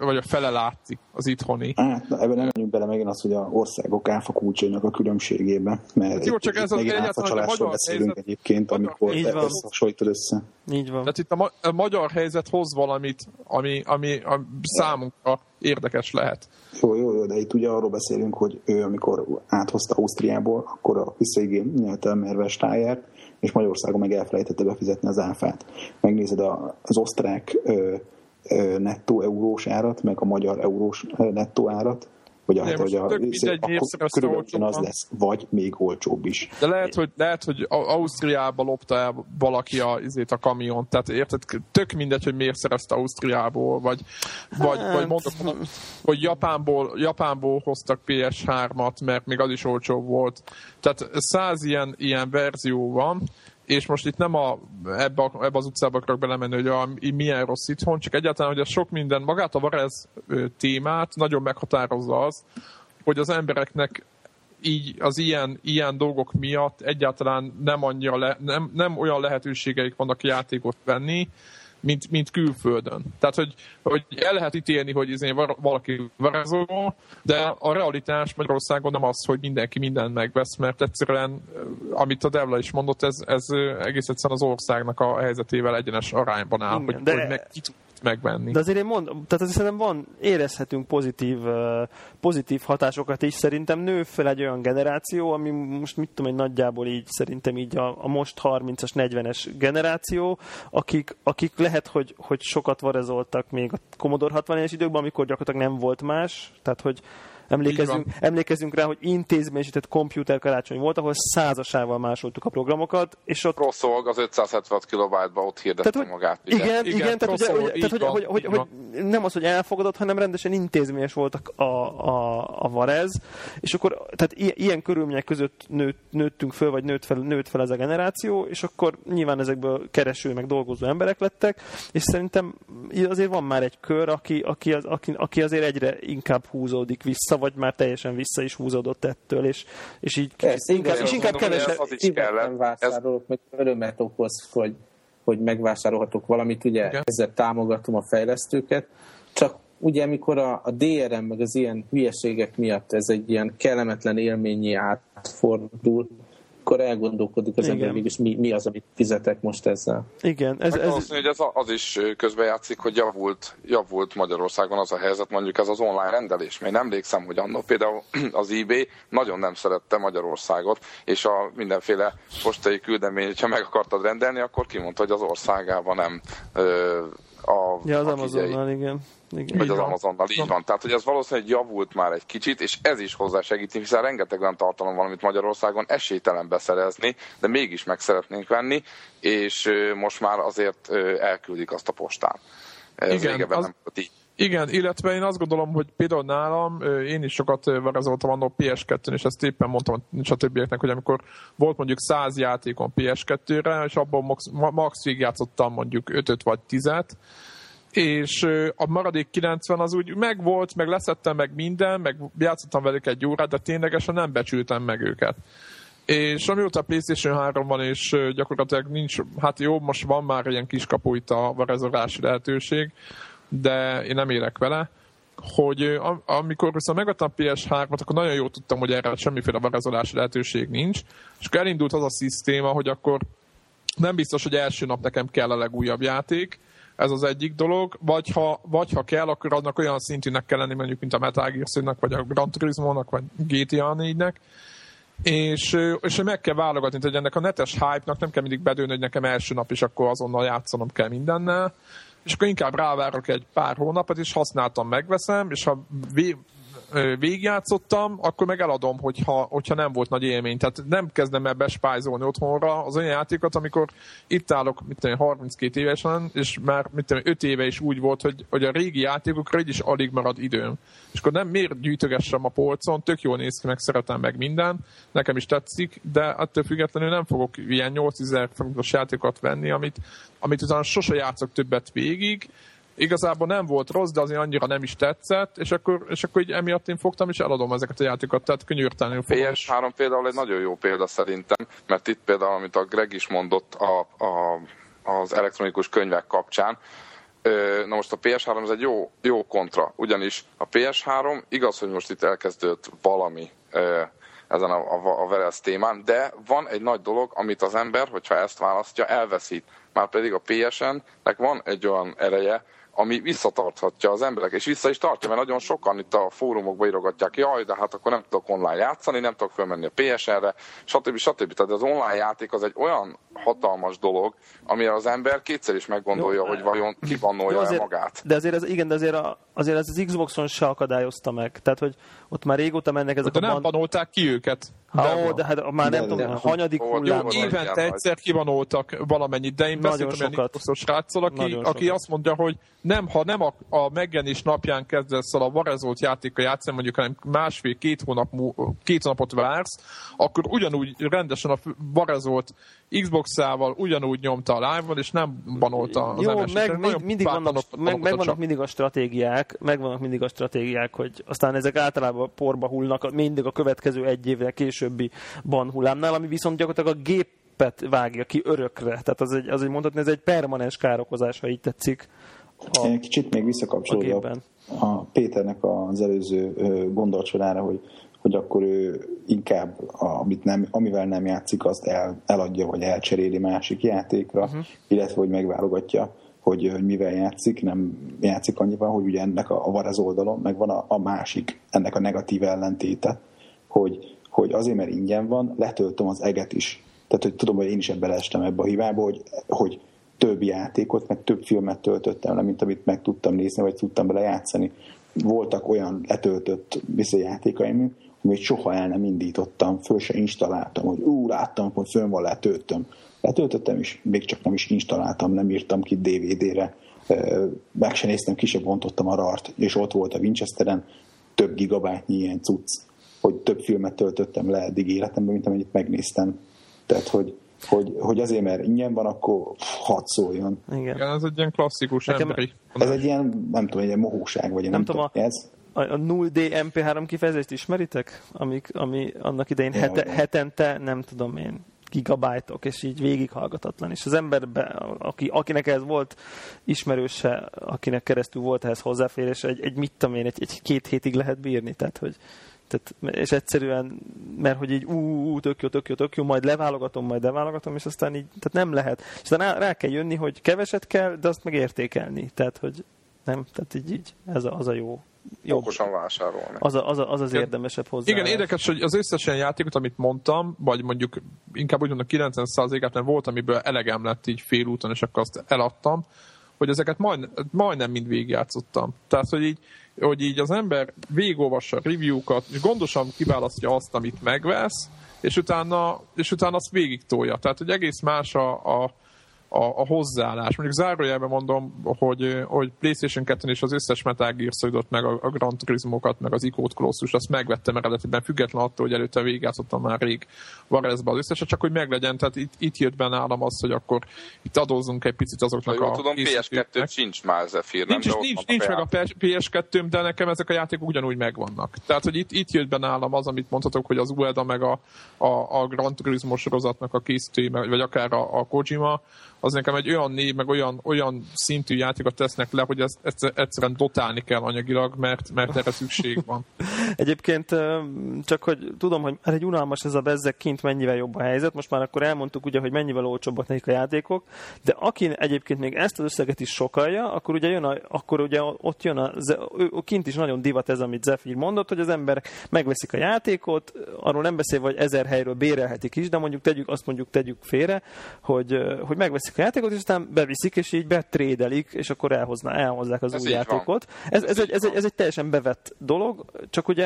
vagy a fele látszik az itthoni. Hát, ebben nem menjünk bele megint az, hogy a országok áfa kulcsainak a különbségébe, mert hát jó, csak ez az áfa csalásról beszélünk helyzet, egyébként, amikor hasonlítod össze. Így van. Tehát itt a, ma- a magyar helyzet hoz valamit, ami, ami a számunkra érdekes lehet. Jó, jó, jó, de itt ugye arról beszélünk, hogy ő, amikor áthozta Ausztriából, akkor a visszaigényelte a Mervestáját, és Magyarországon meg elfelejtette befizetni az áfát. Megnézed az osztrák nettó eurós árat, meg a magyar eurós nettó árat, hogy a, hogy a, akkor körülbelül az lesz, vagy még olcsóbb is. De lehet, hogy, lehet, hogy Ausztriába lopta el valaki a, izét a kamiont, tehát érted, tök mindegy, hogy miért szerezte Ausztriából, vagy, vagy, hát... vagy mondok, hogy Japánból, Japánból hoztak PS3-at, mert még az is olcsó volt. Tehát száz ilyen, ilyen verzió van, és most itt nem a, ebbe, a, ebbe az utcába akarok belemenni, hogy a, milyen rossz itthon, csak egyáltalán, hogy a sok minden, magát a Varez témát nagyon meghatározza az, hogy az embereknek így az ilyen, ilyen dolgok miatt egyáltalán nem, annyira le, nem, nem olyan lehetőségeik vannak játékot venni, mint, mint külföldön. Tehát, hogy, hogy el lehet ítélni, hogy izé valaki varázoló, de a realitás Magyarországon nem az, hogy mindenki mindent megvesz, mert egyszerűen, amit a Devla is mondott, ez, ez egész egyszerűen az országnak a helyzetével egyenes arányban áll, Igen, hogy, de... hogy meg ki tud megvenni. De azért én mondom, tehát azért szerintem van, érezhetünk pozitív, pozitív hatásokat is. Szerintem nő fel egy olyan generáció, ami most mit tudom, egy nagyjából így szerintem így a, a most 30-as, 40-es generáció, akik, akik lehet, hogy, hogy sokat varezoltak még a Commodore 60-es időkben, amikor gyakorlatilag nem volt más, tehát hogy Emlékezünk, emlékezünk rá, hogy intézményesített komputer karácsony volt, ahol százasával másoltuk a programokat, és ott... Rosszolg az 576 kilobájtba ott hirdette tehát, magát. Ugye? Igen, igen, igen tehát, ugye, ugye, tehát hogy, hogy, hogy, hogy, nem az, hogy elfogadott, hanem rendesen intézményes volt a, a, a Varez, és akkor tehát ilyen körülmények között nőtt, nőttünk föl, vagy nőtt fel, nőtt fel ez a generáció, és akkor nyilván ezekből kereső, meg dolgozó emberek lettek, és szerintem azért van már egy kör, aki, aki, az, aki, aki azért egyre inkább húzódik vissza, vagy már teljesen vissza is húzódott ettől, és, és így Persze, inkább, és inkább kevesebb. Az is kellett. vásárolok, meg örömet okoz, hogy, hogy megvásárolhatok valamit, ugye Igen. ezzel támogatom a fejlesztőket, csak ugye amikor a, a DRM meg az ilyen hülyeségek miatt ez egy ilyen kellemetlen élményi átfordul, akkor elgondolkodik az ember mégis mi, mi az, amit fizetek most ezzel. Igen. Ez, ez... hogy ez az is közbejátszik, hogy javult, javult Magyarországon az a helyzet, mondjuk ez az online rendelés. Én emlékszem, hogy annól például az eBay nagyon nem szerette Magyarországot, és a mindenféle postai küldemény, hogyha meg akartad rendelni, akkor kimondta, hogy az országában nem a, ja, az Amazonnal, igen. Igen, vagy az Amazonnal, így van. Tehát, hogy ez valószínűleg javult már egy kicsit, és ez is hozzásegíti, hiszen rengeteg olyan tartalom van, amit Magyarországon esélytelen beszerezni, de mégis meg szeretnénk venni, és most már azért elküldik azt a postán. Ez Igen, az... nem így Igen, illetve én azt gondolom, hogy például nálam, én is sokat varázoltam annól PS2-n, és ezt éppen mondtam a többieknek, hogy amikor volt mondjuk 100 játékon PS2-re, és abban max, max játszottam mondjuk 5 vagy 10-et, és a maradék 90 az úgy megvolt, meg leszettem meg minden, meg játszottam velük egy órát, de ténylegesen nem becsültem meg őket. És amióta PlayStation 3 van, és gyakorlatilag nincs, hát jó, most van már ilyen kiskapu itt a varázsolási lehetőség, de én nem élek vele, hogy amikor viszont megadtam a PS3-at, akkor nagyon jól tudtam, hogy erre semmiféle varázsolási lehetőség nincs, és elindult az a szisztéma, hogy akkor nem biztos, hogy első nap nekem kell a legújabb játék, ez az egyik dolog, vagy ha, vagy ha kell, akkor annak olyan szintűnek kell lenni, mondjuk, mint a Metal Gear vagy a Gran Turismo-nak, vagy GTA 4-nek, és, és meg kell válogatni, hogy ennek a netes hype-nak nem kell mindig bedőni, hogy nekem első nap is akkor azonnal játszanom kell mindennel, és akkor inkább rávárok egy pár hónapot, és használtam, megveszem, és ha végigjátszottam, akkor meg eladom, hogyha, hogyha nem volt nagy élmény. Tehát nem kezdem el bespájzolni otthonra az olyan játékot, amikor itt állok, mit tudom, 32 évesen, és már mit tudom, 5 éve is úgy volt, hogy, hogy a régi játékokra így is alig marad időm. És akkor nem miért gyűjtögessem a polcon, tök jól néz ki, meg szeretem meg minden, nekem is tetszik, de attól függetlenül nem fogok ilyen 8000 forintos játékot venni, amit, amit utána sose játszok többet végig, igazából nem volt rossz, de azért annyira nem is tetszett, és akkor, és akkor így emiatt én fogtam, és eladom ezeket a játékokat, tehát könyörtelenül fogom. PS3 például egy nagyon jó példa szerintem, mert itt például, amit a Greg is mondott a, a, az elektronikus könyvek kapcsán, Na most a PS3 ez egy jó, jó kontra, ugyanis a PS3 igaz, hogy most itt elkezdődött valami ezen a, a, a Veres témán, de van egy nagy dolog, amit az ember, hogyha ezt választja, elveszít. Már pedig a PSN-nek van egy olyan ereje, ami visszatarthatja az emberek, és vissza is tartja, mert nagyon sokan itt a fórumokban írogatják, jaj, de hát akkor nem tudok online játszani, nem tudok fölmenni a PSN-re, stb. stb. Tehát az online játék az egy olyan hatalmas dolog, amire az ember kétszer is meggondolja, Jó, hogy vajon kibannolja azért, magát. De azért, ez, igen, de azért, a, azért ez az Xboxon se akadályozta meg. Tehát, hogy ott már régóta mennek ezek de a... De nem banolták ki őket. Ha, ó, de hát már nem de, tudom, de, hanyadik hullám. Jó, évente egyszer kivanoltak valamennyit, de én beszéltem olyan sráccal, aki, aki azt mondja, hogy nem, ha nem a, a megjelenés napján kezdesz el a varezolt játéka játszani, mondjuk hanem másfél-két hónap, két hónapot vársz, akkor ugyanúgy rendesen a varezolt Xbox-ával ugyanúgy nyomta a live és nem banolta az Jó, meg, meg, mindig vannak, meg, meg vannak mindig a stratégiák, megvannak mindig a stratégiák, hogy aztán ezek általában porba hullnak mindig a következő egy évvel későbbi ban hullámnál, ami viszont gyakorlatilag a gépet vágja ki örökre. Tehát az egy, az egy mondhatni, ez egy permanens károkozás, ha így tetszik. A, Kicsit még visszakapcsolódva a, a Péternek az előző gondolatsorára, hogy hogy akkor ő inkább, amit nem, amivel nem játszik, azt el, eladja, vagy elcseréli másik játékra, uh-huh. illetve hogy megválogatja, hogy, hogy mivel játszik, nem játszik annyival, hogy ugye ennek a, a az oldalon, meg van a, a másik, ennek a negatív ellentéte, hogy, hogy azért, mert ingyen van, letöltöm az eget is. Tehát, hogy tudom, hogy én is ebbe leestem ebbe a hibába, hogy, hogy több játékot, meg több filmet töltöttem le, mint amit meg tudtam nézni, vagy tudtam bele játszani. Voltak olyan letöltött visszajátékaim, amit soha el nem indítottam, föl se installáltam, hogy ú, láttam, hogy fönn van, letöltöm. Letöltöttem, és még csak nem is installáltam, nem írtam ki DVD-re, meg se néztem, ki se bontottam a rart, és ott volt a Winchesteren több gigabájtnyi ilyen cucc, hogy több filmet töltöttem le eddig életemben, mint amennyit megnéztem. Tehát, hogy, hogy, hogy azért, mert ingyen van, akkor hadd szóljon. Igen. Igen, ez egy ilyen klasszikus Nekem, emberi. Ez egy ilyen, nem tudom, egy ilyen mohóság, vagy nem, nem tudom, tudom, ez a, a 0D MP3 kifejezést ismeritek? Amik, ami annak idején hete, hetente, nem tudom én, gigabájtok, és így végighallgatatlan. És az emberbe, aki, akinek ez volt ismerőse, akinek keresztül volt ehhez hozzáférés, egy, egy mit tudom én, egy, egy két hétig lehet bírni. Tehát, hogy, tehát, és egyszerűen, mert hogy így ú, ú, tök jó, tök jó, tök jó, majd leválogatom, majd leválogatom, és aztán így, tehát nem lehet. És aztán rá, rá kell jönni, hogy keveset kell, de azt meg értékelni. Tehát, hogy nem, tehát így, így ez a, az a jó jobb. okosan vásárolni. Az, a, az, a, az az érdemesebb hozzá. Igen, érdekes, hogy az összes ilyen játékot, amit mondtam, vagy mondjuk inkább úgy mondom 90%-át, mert volt, amiből elegem lett így félúton, és akkor azt eladtam, hogy ezeket majd, majdnem mind végigjátszottam. Tehát, hogy így, hogy így az ember végigolvassa a review-kat, és gondosan kiválasztja azt, amit megvesz, és utána, és utána azt végig tolja. Tehát, hogy egész más a, a a, a hozzáállás. Mondjuk zárójelben mondom, hogy, hogy PlayStation 2 és az összes Metal Gear meg a, a Gran Turismo-kat, meg az Icót Colossus, azt megvettem eredetiben, független attól, hogy előtte végigjátszottam már rég Varezba az összeset, csak hogy meglegyen, tehát itt, itt jött be nálam az, hogy akkor itt adózunk egy picit azoknak ha a tudom, PS2 sincs már Zephyr, nem? Nincs, nincs, nincs meg a PS2-m, de nekem ezek a játékok ugyanúgy megvannak. Tehát, hogy itt, itt jött be nálam az, amit mondhatok, hogy az Ueda meg a, a, a Gran Turismo sorozatnak a készítői, vagy akár a, a Kojima, az nekem egy olyan név, meg olyan, olyan szintű játékot tesznek le, hogy ezt, egyszerűen dotálni kell anyagilag, mert, mert erre szükség van. Egyébként csak, hogy tudom, hogy egy unalmas ez a bezzek kint mennyivel jobb a helyzet, most már akkor elmondtuk ugye, hogy mennyivel olcsóbbak nekik a játékok, de aki egyébként még ezt az összeget is sokalja, akkor ugye, jön a, akkor ugye ott jön a, kint is nagyon divat ez, amit Zephyr mondott, hogy az emberek megveszik a játékot, arról nem beszélve, hogy ezer helyről bérelhetik is, de mondjuk tegyük, azt mondjuk tegyük félre, hogy, hogy megveszik a játékot, és aztán beviszik, és így betrédelik, és akkor elhozná, elhozzák az ez új játékot. Ez, ez, egy, ez, egy, ez egy teljesen bevett dolog, csak ugye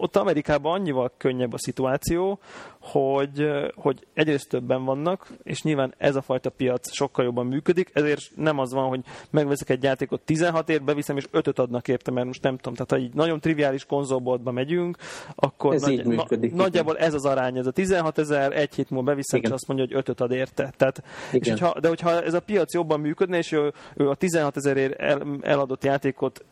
ott Amerikában annyival könnyebb a szituáció, hogy, hogy egyrészt többen vannak, és nyilván ez a fajta piac sokkal jobban működik, ezért nem az van, hogy megveszek egy játékot 16 ért, beviszem, és 5 adnak érte, mert most nem tudom, tehát ha így nagyon triviális konzolboltba megyünk, akkor ez nagy, na, nagyjából ez az arány, ez a 16 ezer, egy hét múlva beviszem, igen. és azt mondja, hogy 5 ad érte. Tehát, és hogyha, de hogyha ez a piac jobban működne, és ő, ő a 16 ezerért el, eladott játékot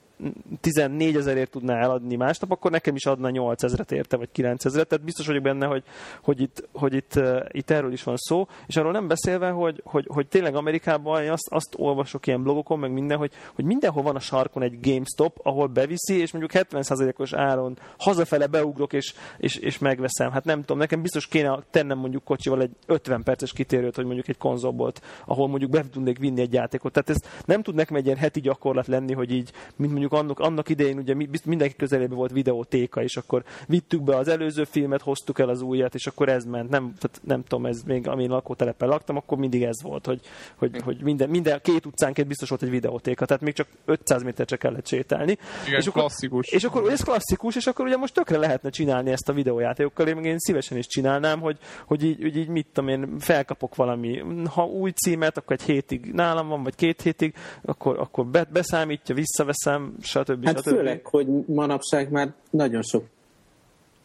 14 ezerért tudná eladni másnap, akkor nekem is adna 8 ezeret érte, vagy 9 ezeret. Tehát biztos vagyok benne, hogy, hogy, itt, hogy itt, itt erről is van szó. És arról nem beszélve, hogy, hogy, hogy tényleg Amerikában azt, azt olvasok ilyen blogokon, meg minden, hogy, hogy mindenhol van a sarkon egy GameStop, ahol beviszi, és mondjuk 70%-os áron hazafele beugrok, és, és, és megveszem. Hát nem tudom, nekem biztos kéne tennem mondjuk kocsival egy 50 perces kitérőt, hogy mondjuk egy konzolbolt, ahol mondjuk be tudnék vinni egy játékot. Tehát ez nem tud nekem egy ilyen heti gyakorlat lenni, hogy így, mint mondjuk mondjuk annak, annak idején ugye mindenki közelében volt videótéka, és akkor vittük be az előző filmet, hoztuk el az újat, és akkor ez ment. Nem, tehát nem tudom, ez még amin lakótelepen laktam, akkor mindig ez volt, hogy, hogy, hogy minden, minden két utcánként biztos volt egy videótéka, tehát még csak 500 méter csak kellett sétálni. Igen, és akkor, klasszikus. És akkor ez klasszikus, és akkor ugye most tökre lehetne csinálni ezt a videójátékokkal, én, én szívesen is csinálnám, hogy, hogy, így, hogy így mit tudom én, felkapok valami, ha új címet, akkor egy hétig nálam van, vagy két hétig, akkor, akkor be, beszámítja, visszaveszem, stb. Hát stb. főleg, hogy manapság már nagyon sok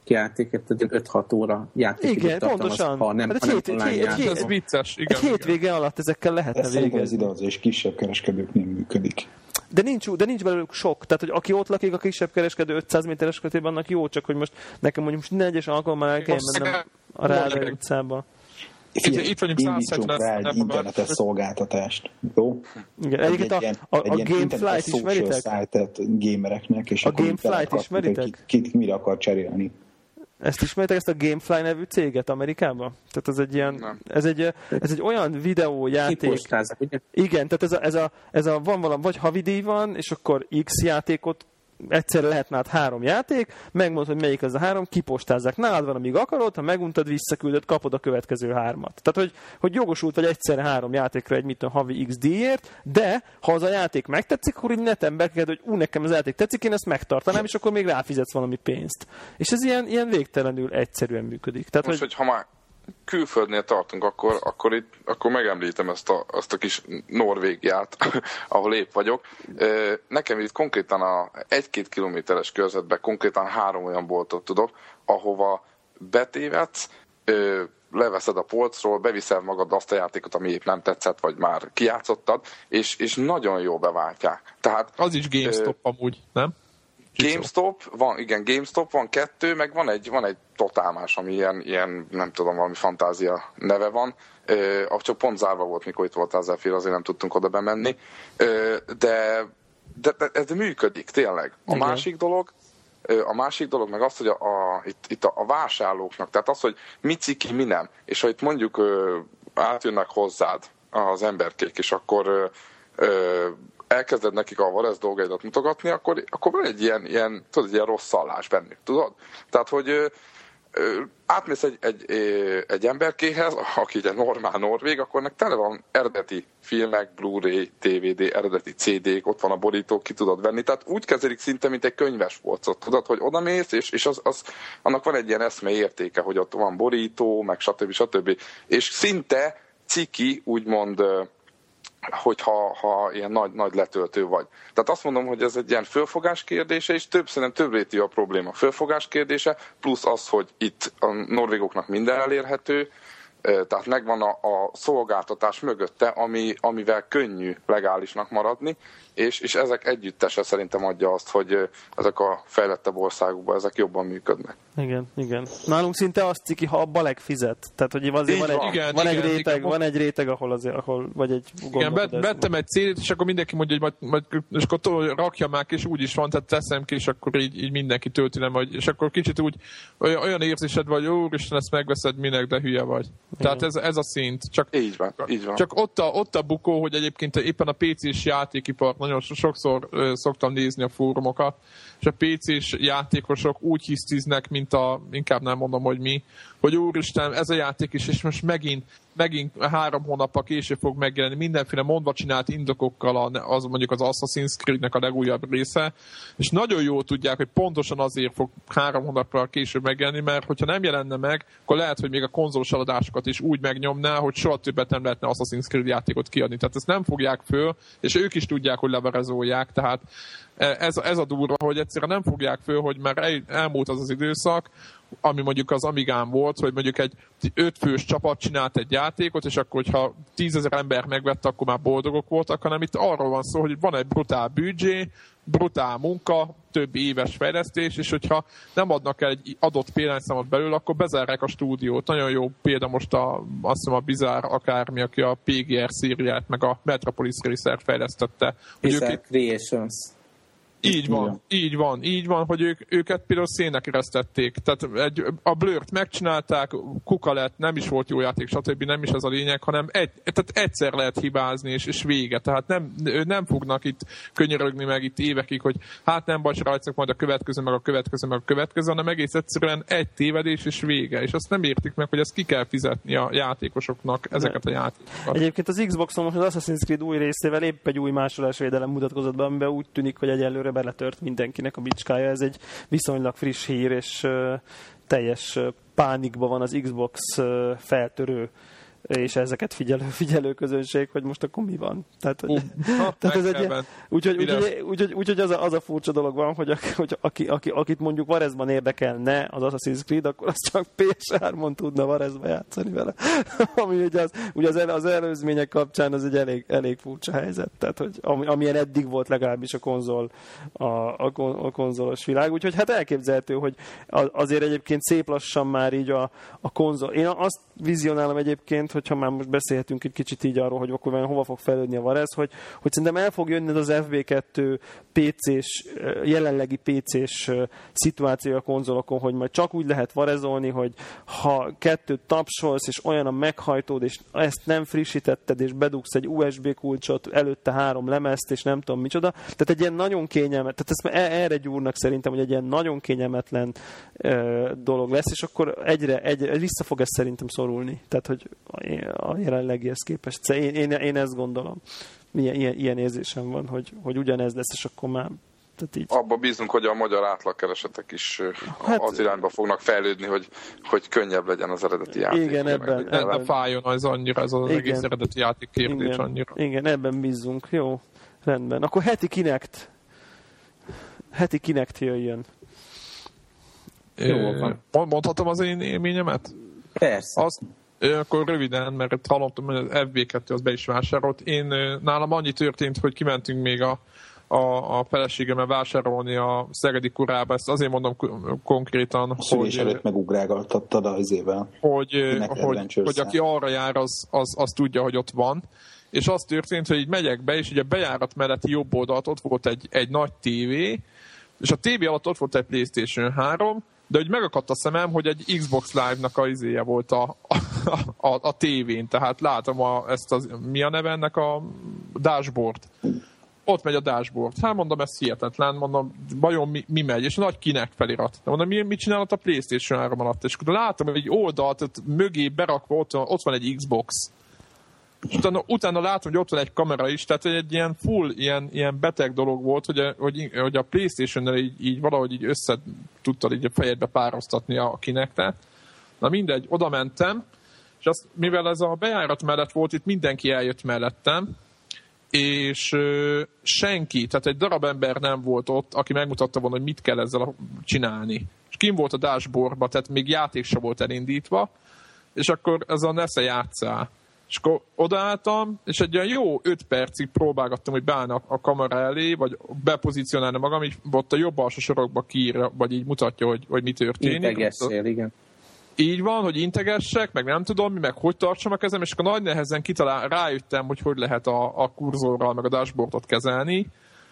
játéket, 5-6 óra játék. Igen, pontosan. Ha nem, hát ha hét, egy, hét, ez vicces. Igen, egy hétvége alatt ezekkel lehetne Ez végezni. Ez és kisebb kereskedőknél működik. De nincs, de nincs belőlük sok. Tehát, hogy aki ott lakik a kisebb kereskedő 500 méteres kötében, annak jó, csak hogy most nekem mondjuk most egyes alkalommal el kell mennem a Ráda utcába. Figyelj, itt vagyunk indítsunk rá egy internetes szolgáltatást, jó? Igen, egy, egy, a, a, a Gamefly-t ismeritek? Gamereknek, és a Gamefly-t ismeritek? Ki, ki, mire akar cserélni. Ezt ismeritek, ezt a Gamefly nevű céget Amerikában? Tehát ez egy ilyen, ez egy, ez egy olyan videójáték. Igen, tehát ez a, ez a, ez a van valami, vagy havidíj van, és akkor X játékot egyszerre lehet nálad három játék, megmondod, hogy melyik az a három, kipostázzák. Nálad van, amíg akarod, ha meguntad, visszaküldöd, kapod a következő hármat. Tehát, hogy, hogy jogosult vagy egyszerre három játékra egy mit tudom, havi X díjért, de ha az a játék megtetszik, akkor így neten beked, hogy ú, nekem az játék tetszik, én ezt megtartanám, és akkor még ráfizetsz valami pénzt. És ez ilyen, ilyen végtelenül egyszerűen működik. Tehát, Most, hogy... hogy ha már külföldnél tartunk, akkor, akkor, itt, akkor megemlítem ezt a, azt a kis Norvégiát, ahol épp vagyok. Nekem itt konkrétan a egy-két kilométeres körzetben konkrétan három olyan boltot tudok, ahova betévedsz, leveszed a polcról, beviszel magad azt a játékot, ami épp nem tetszett, vagy már kijátszottad, és, és nagyon jó beváltják. Tehát, az is GameStop ö, amúgy, nem? GameStop, van, igen, GameStop van kettő, meg van egy, van egy totálmás, ami ilyen, ilyen, nem tudom, valami fantázia neve van, uh, csak pont zárva volt, mikor itt volt az Zephyr, azért nem tudtunk oda bemenni, uh, de, de, de ez működik, tényleg. A igen. másik dolog, a másik dolog meg az, hogy a, a, itt, itt a, a vásárlóknak, tehát az, hogy mi ciki, mi nem, és ha itt mondjuk ö, átjönnek hozzád az emberkék, és akkor ö, elkezded nekik a Varez dolgaidat mutogatni, akkor, akkor van egy ilyen, ilyen, tudod, egy ilyen rossz szallás bennük, tudod? Tehát, hogy ö, átmész egy, egy, egy emberkéhez, aki egy normál norvég, akkor nek tele van eredeti filmek, Blu-ray, DVD, eredeti CD-k, ott van a borító, ki tudod venni. Tehát úgy kezelik szinte, mint egy könyves polcot, tudod, hogy oda mész, és, és az, az, annak van egy ilyen eszme értéke, hogy ott van borító, meg stb. stb. És szinte ciki, úgymond hogyha ha ilyen nagy, nagy letöltő vagy. Tehát azt mondom, hogy ez egy ilyen fölfogás kérdése, és több szerintem több rétű a probléma. Fölfogás kérdése, plusz az, hogy itt a norvégoknak minden elérhető, tehát megvan a, a szolgáltatás mögötte, ami, amivel könnyű legálisnak maradni, és, és ezek együttese szerintem adja azt, hogy ezek a fejlettebb országokban ezek jobban működnek. Igen, igen. Nálunk szinte azt ciki, ha a baleg fizet. Tehát, hogy azért van, egy, igen, van, igen, egy réteg, igen. van egy réteg, ahol azért, ahol, vagy egy Igen, bet, vettem egy célt, és akkor mindenki mondja, hogy majd, majd és akkor rakja már, és úgy is van, tehát teszem ki, és akkor így, így mindenki tölti, nem, vagy, és akkor kicsit úgy olyan, olyan érzésed vagy, úristen, ezt megveszed minek, de hülye vagy. Igen. Tehát ez, ez a szint. Csak, így van, így van. Csak ott a, ott a bukó, hogy egyébként éppen a PC-s játékipar nagyon sokszor szoktam nézni a fórumokat, és a PC-s játékosok úgy hisztiznek, mint a, inkább nem mondom, hogy mi, hogy úristen, ez a játék is, és most megint, megint három hónappal később fog megjelenni, mindenféle mondva csinált indokokkal az mondjuk az Assassin's Creed-nek a legújabb része, és nagyon jól tudják, hogy pontosan azért fog három hónappal később megjelenni, mert hogyha nem jelenne meg, akkor lehet, hogy még a konzolos eladásokat is úgy megnyomná, hogy soha többet nem lehetne Assassin's Creed játékot kiadni. Tehát ezt nem fogják föl, és ők is tudják, hogy leverezolják, tehát ez, ez a durva, hogy egyszerűen nem fogják föl, hogy már elmúlt az az időszak, ami mondjuk az Amigán volt, hogy mondjuk egy ötfős csapat csinált egy játékot, és akkor, hogyha tízezer ember megvette, akkor már boldogok voltak, hanem itt arról van szó, hogy van egy brutál büdzsé, brutál munka, több éves fejlesztés, és hogyha nem adnak el egy adott példányszámot belül, akkor bezárják a stúdiót. Nagyon jó példa most a, azt hiszem a Bizarre akármi, aki a PGR szíriát, meg a Metropolis Racer fejlesztette. Bizarre Creations. Így van, Igen. így van, így van, hogy ők, őket például szének eresztették. Tehát egy, a blurt megcsinálták, kuka lett, nem is volt jó játék, stb. nem is ez a lényeg, hanem egy, tehát egyszer lehet hibázni, és, és vége. Tehát nem, nem fognak itt könyörögni meg itt évekig, hogy hát nem baj, rajtszak majd a következő, meg a következő, meg a következő, hanem egész egyszerűen egy tévedés és vége. És azt nem értik meg, hogy ezt ki kell fizetni a játékosoknak, ezeket a játékokat. Egyébként az Xboxon most az Assassin's Creed új részével épp egy új másolásvédelem mutatkozott be, amiben úgy tűnik, hogy egyelőre beletört mindenkinek a bicskája. Ez egy viszonylag friss hír, és teljes pánikban van az Xbox feltörő és ezeket figyelő, figyelő közönség, hogy most akkor mi van. Tehát, hogy, tehát ez egy úgyhogy, úgyhogy, úgyhogy, úgyhogy az, a, az a furcsa dolog van, hogy, a, hogy aki, aki, akit mondjuk Varezban érdekelne az Assassin's Creed, akkor az csak PS3-on tudna Varezba játszani vele. Ami ugye, az, ugye az, el, az előzmények kapcsán az egy elég, elég furcsa helyzet. Tehát, hogy ami, amilyen eddig volt legalábbis a konzol, a, a, a konzolos világ. Úgyhogy hát elképzelhető, hogy azért egyébként szép lassan már így a, a konzol. Én azt vizionálom egyébként, hogyha már most beszélhetünk egy kicsit így arról, hogy akkor hova fog fejlődni a Varez, hogy, hogy szerintem el fog jönni az FB2 PC-s, jelenlegi PC-s szituáció a konzolokon, hogy majd csak úgy lehet varezolni, hogy ha kettőt tapsolsz, és olyan a meghajtód, és ezt nem frissítetted, és bedugsz egy USB kulcsot, előtte három lemezt, és nem tudom micsoda. Tehát egy ilyen nagyon kényelmet, tehát ezt erre gyúrnak szerintem, hogy egy ilyen nagyon kényelmetlen dolog lesz, és akkor egyre, egyre vissza fog ez szerintem szorulni. Tehát, hogy a jelenlegihez képest. Szóval én, én, én ezt gondolom. Ilyen, ilyen, ilyen érzésem van, hogy, hogy ugyanez lesz, és akkor már tehát így. Abba bízunk, hogy a magyar átlagkeresetek is hát, az irányba fognak fejlődni, hogy, hogy könnyebb legyen az eredeti játék. Igen, ebben. Ne, ne fájjon az annyira, ez az igen, egész eredeti játék kérdés igen, annyira. Igen, ebben bízunk. Jó, rendben. Akkor heti Kinect. Heti Kinect jöjjön. Jó, Mondhatom az én élményemet? Persze. Azt, akkor röviden, mert hallottam, hogy az FB2 az be is vásárolt. Én nálam annyi történt, hogy kimentünk még a, a, a feleségemmel vásárolni a Szegedi kurába, ezt azért mondom konkrétan, hogy... előtt megugrálgattattad az éve. Hogy, hogy, hogy aki arra jár, az, az, az tudja, hogy ott van. És az történt, hogy így megyek be, és ugye a bejárat melletti jobb oldalt ott volt egy, egy nagy tévé, és a tévé alatt ott volt egy PlayStation 3, de hogy megakadt a szemem, hogy egy Xbox Live-nak a izéje volt a, a, a, a tévén, tehát látom a, ezt az, mi a neve ennek a dashboard. Ott megy a dashboard. Hát mondom, ez hihetetlen, mondom, vajon mi, mi megy, és nagy kinek felirat. De mondom, mi, mit csinálott a Playstation 3 alatt? És akkor látom, hogy egy oldalt mögé berakva ott, ott van egy Xbox utána, utána látom, hogy ott van egy kamera is, tehát egy ilyen full, ilyen, ilyen beteg dolog volt, hogy a, hogy, hogy a Playstation-nel így, így valahogy így össze tudtad így a fejedbe pároztatni a kinektet. Na mindegy, oda mentem, és azt, mivel ez a bejárat mellett volt, itt mindenki eljött mellettem, és ö, senki, tehát egy darab ember nem volt ott, aki megmutatta volna, hogy mit kell ezzel csinálni. És kim volt a dashboardba, tehát még játék sem volt elindítva, és akkor ez a nesze játszál. És akkor odaálltam, és egy olyan jó öt percig próbálgattam, hogy beállna a kamera elé, vagy bepozícionálni magam, így ott a jobb alsó sorokba kiírja, vagy így mutatja, hogy, hogy mi történik. Integesszél, igen. Így van, hogy integessek, meg nem tudom mi, meg hogy tartsam a kezem, és akkor nagy nehezen kitalál, rájöttem, hogy hogy lehet a, a kurzorral, meg a dashboardot kezelni,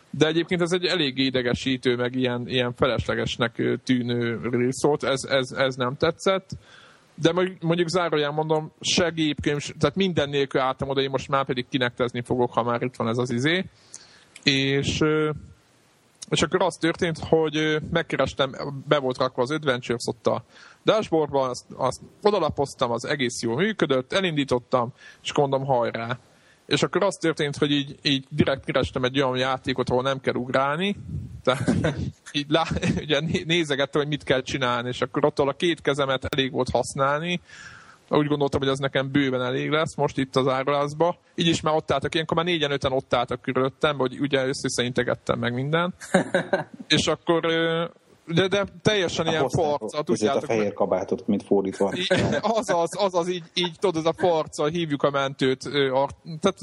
de egyébként ez egy elég idegesítő, meg ilyen, ilyen feleslegesnek tűnő rész volt, ez, ez, ez nem tetszett de mondjuk záróján mondom, se gépkönyv, tehát minden nélkül álltam oda, én most már pedig kinektezni fogok, ha már itt van ez az izé. És, és akkor az történt, hogy megkerestem, be volt rakva az Adventures ott a dashboardban, azt, azt odalapoztam, az egész jól működött, elindítottam, és mondom, hajrá és akkor az történt, hogy így, így direkt kerestem egy olyan játékot, ahol nem kell ugrálni, tehát így lá, ugye nézegettem, hogy mit kell csinálni, és akkor attól a két kezemet elég volt használni, úgy gondoltam, hogy az nekem bőven elég lesz most itt az árulásba. Így is már ott álltak, ilyenkor már négyen öten ott álltak körülöttem, hogy ugye összeintegettem meg minden. és akkor de, de teljesen ilyen farca. Tudjátok, a fehér kabátot, mint fordítva. Azaz, azaz, így, így tudod, ez a farca, hívjuk a mentőt. Tehát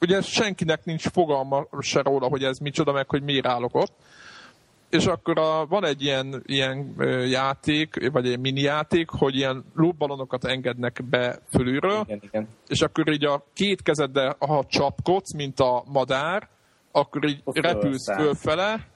ugye senkinek nincs fogalma se róla, hogy ez micsoda, meg hogy miért állok ott. És akkor a, van egy ilyen, ilyen játék, vagy egy mini játék, hogy ilyen lóbalonokat engednek be fölülről, igen, igen. és akkor így a két kezeddel, ha csapkodsz, mint a madár, akkor így Ott repülsz fölfele,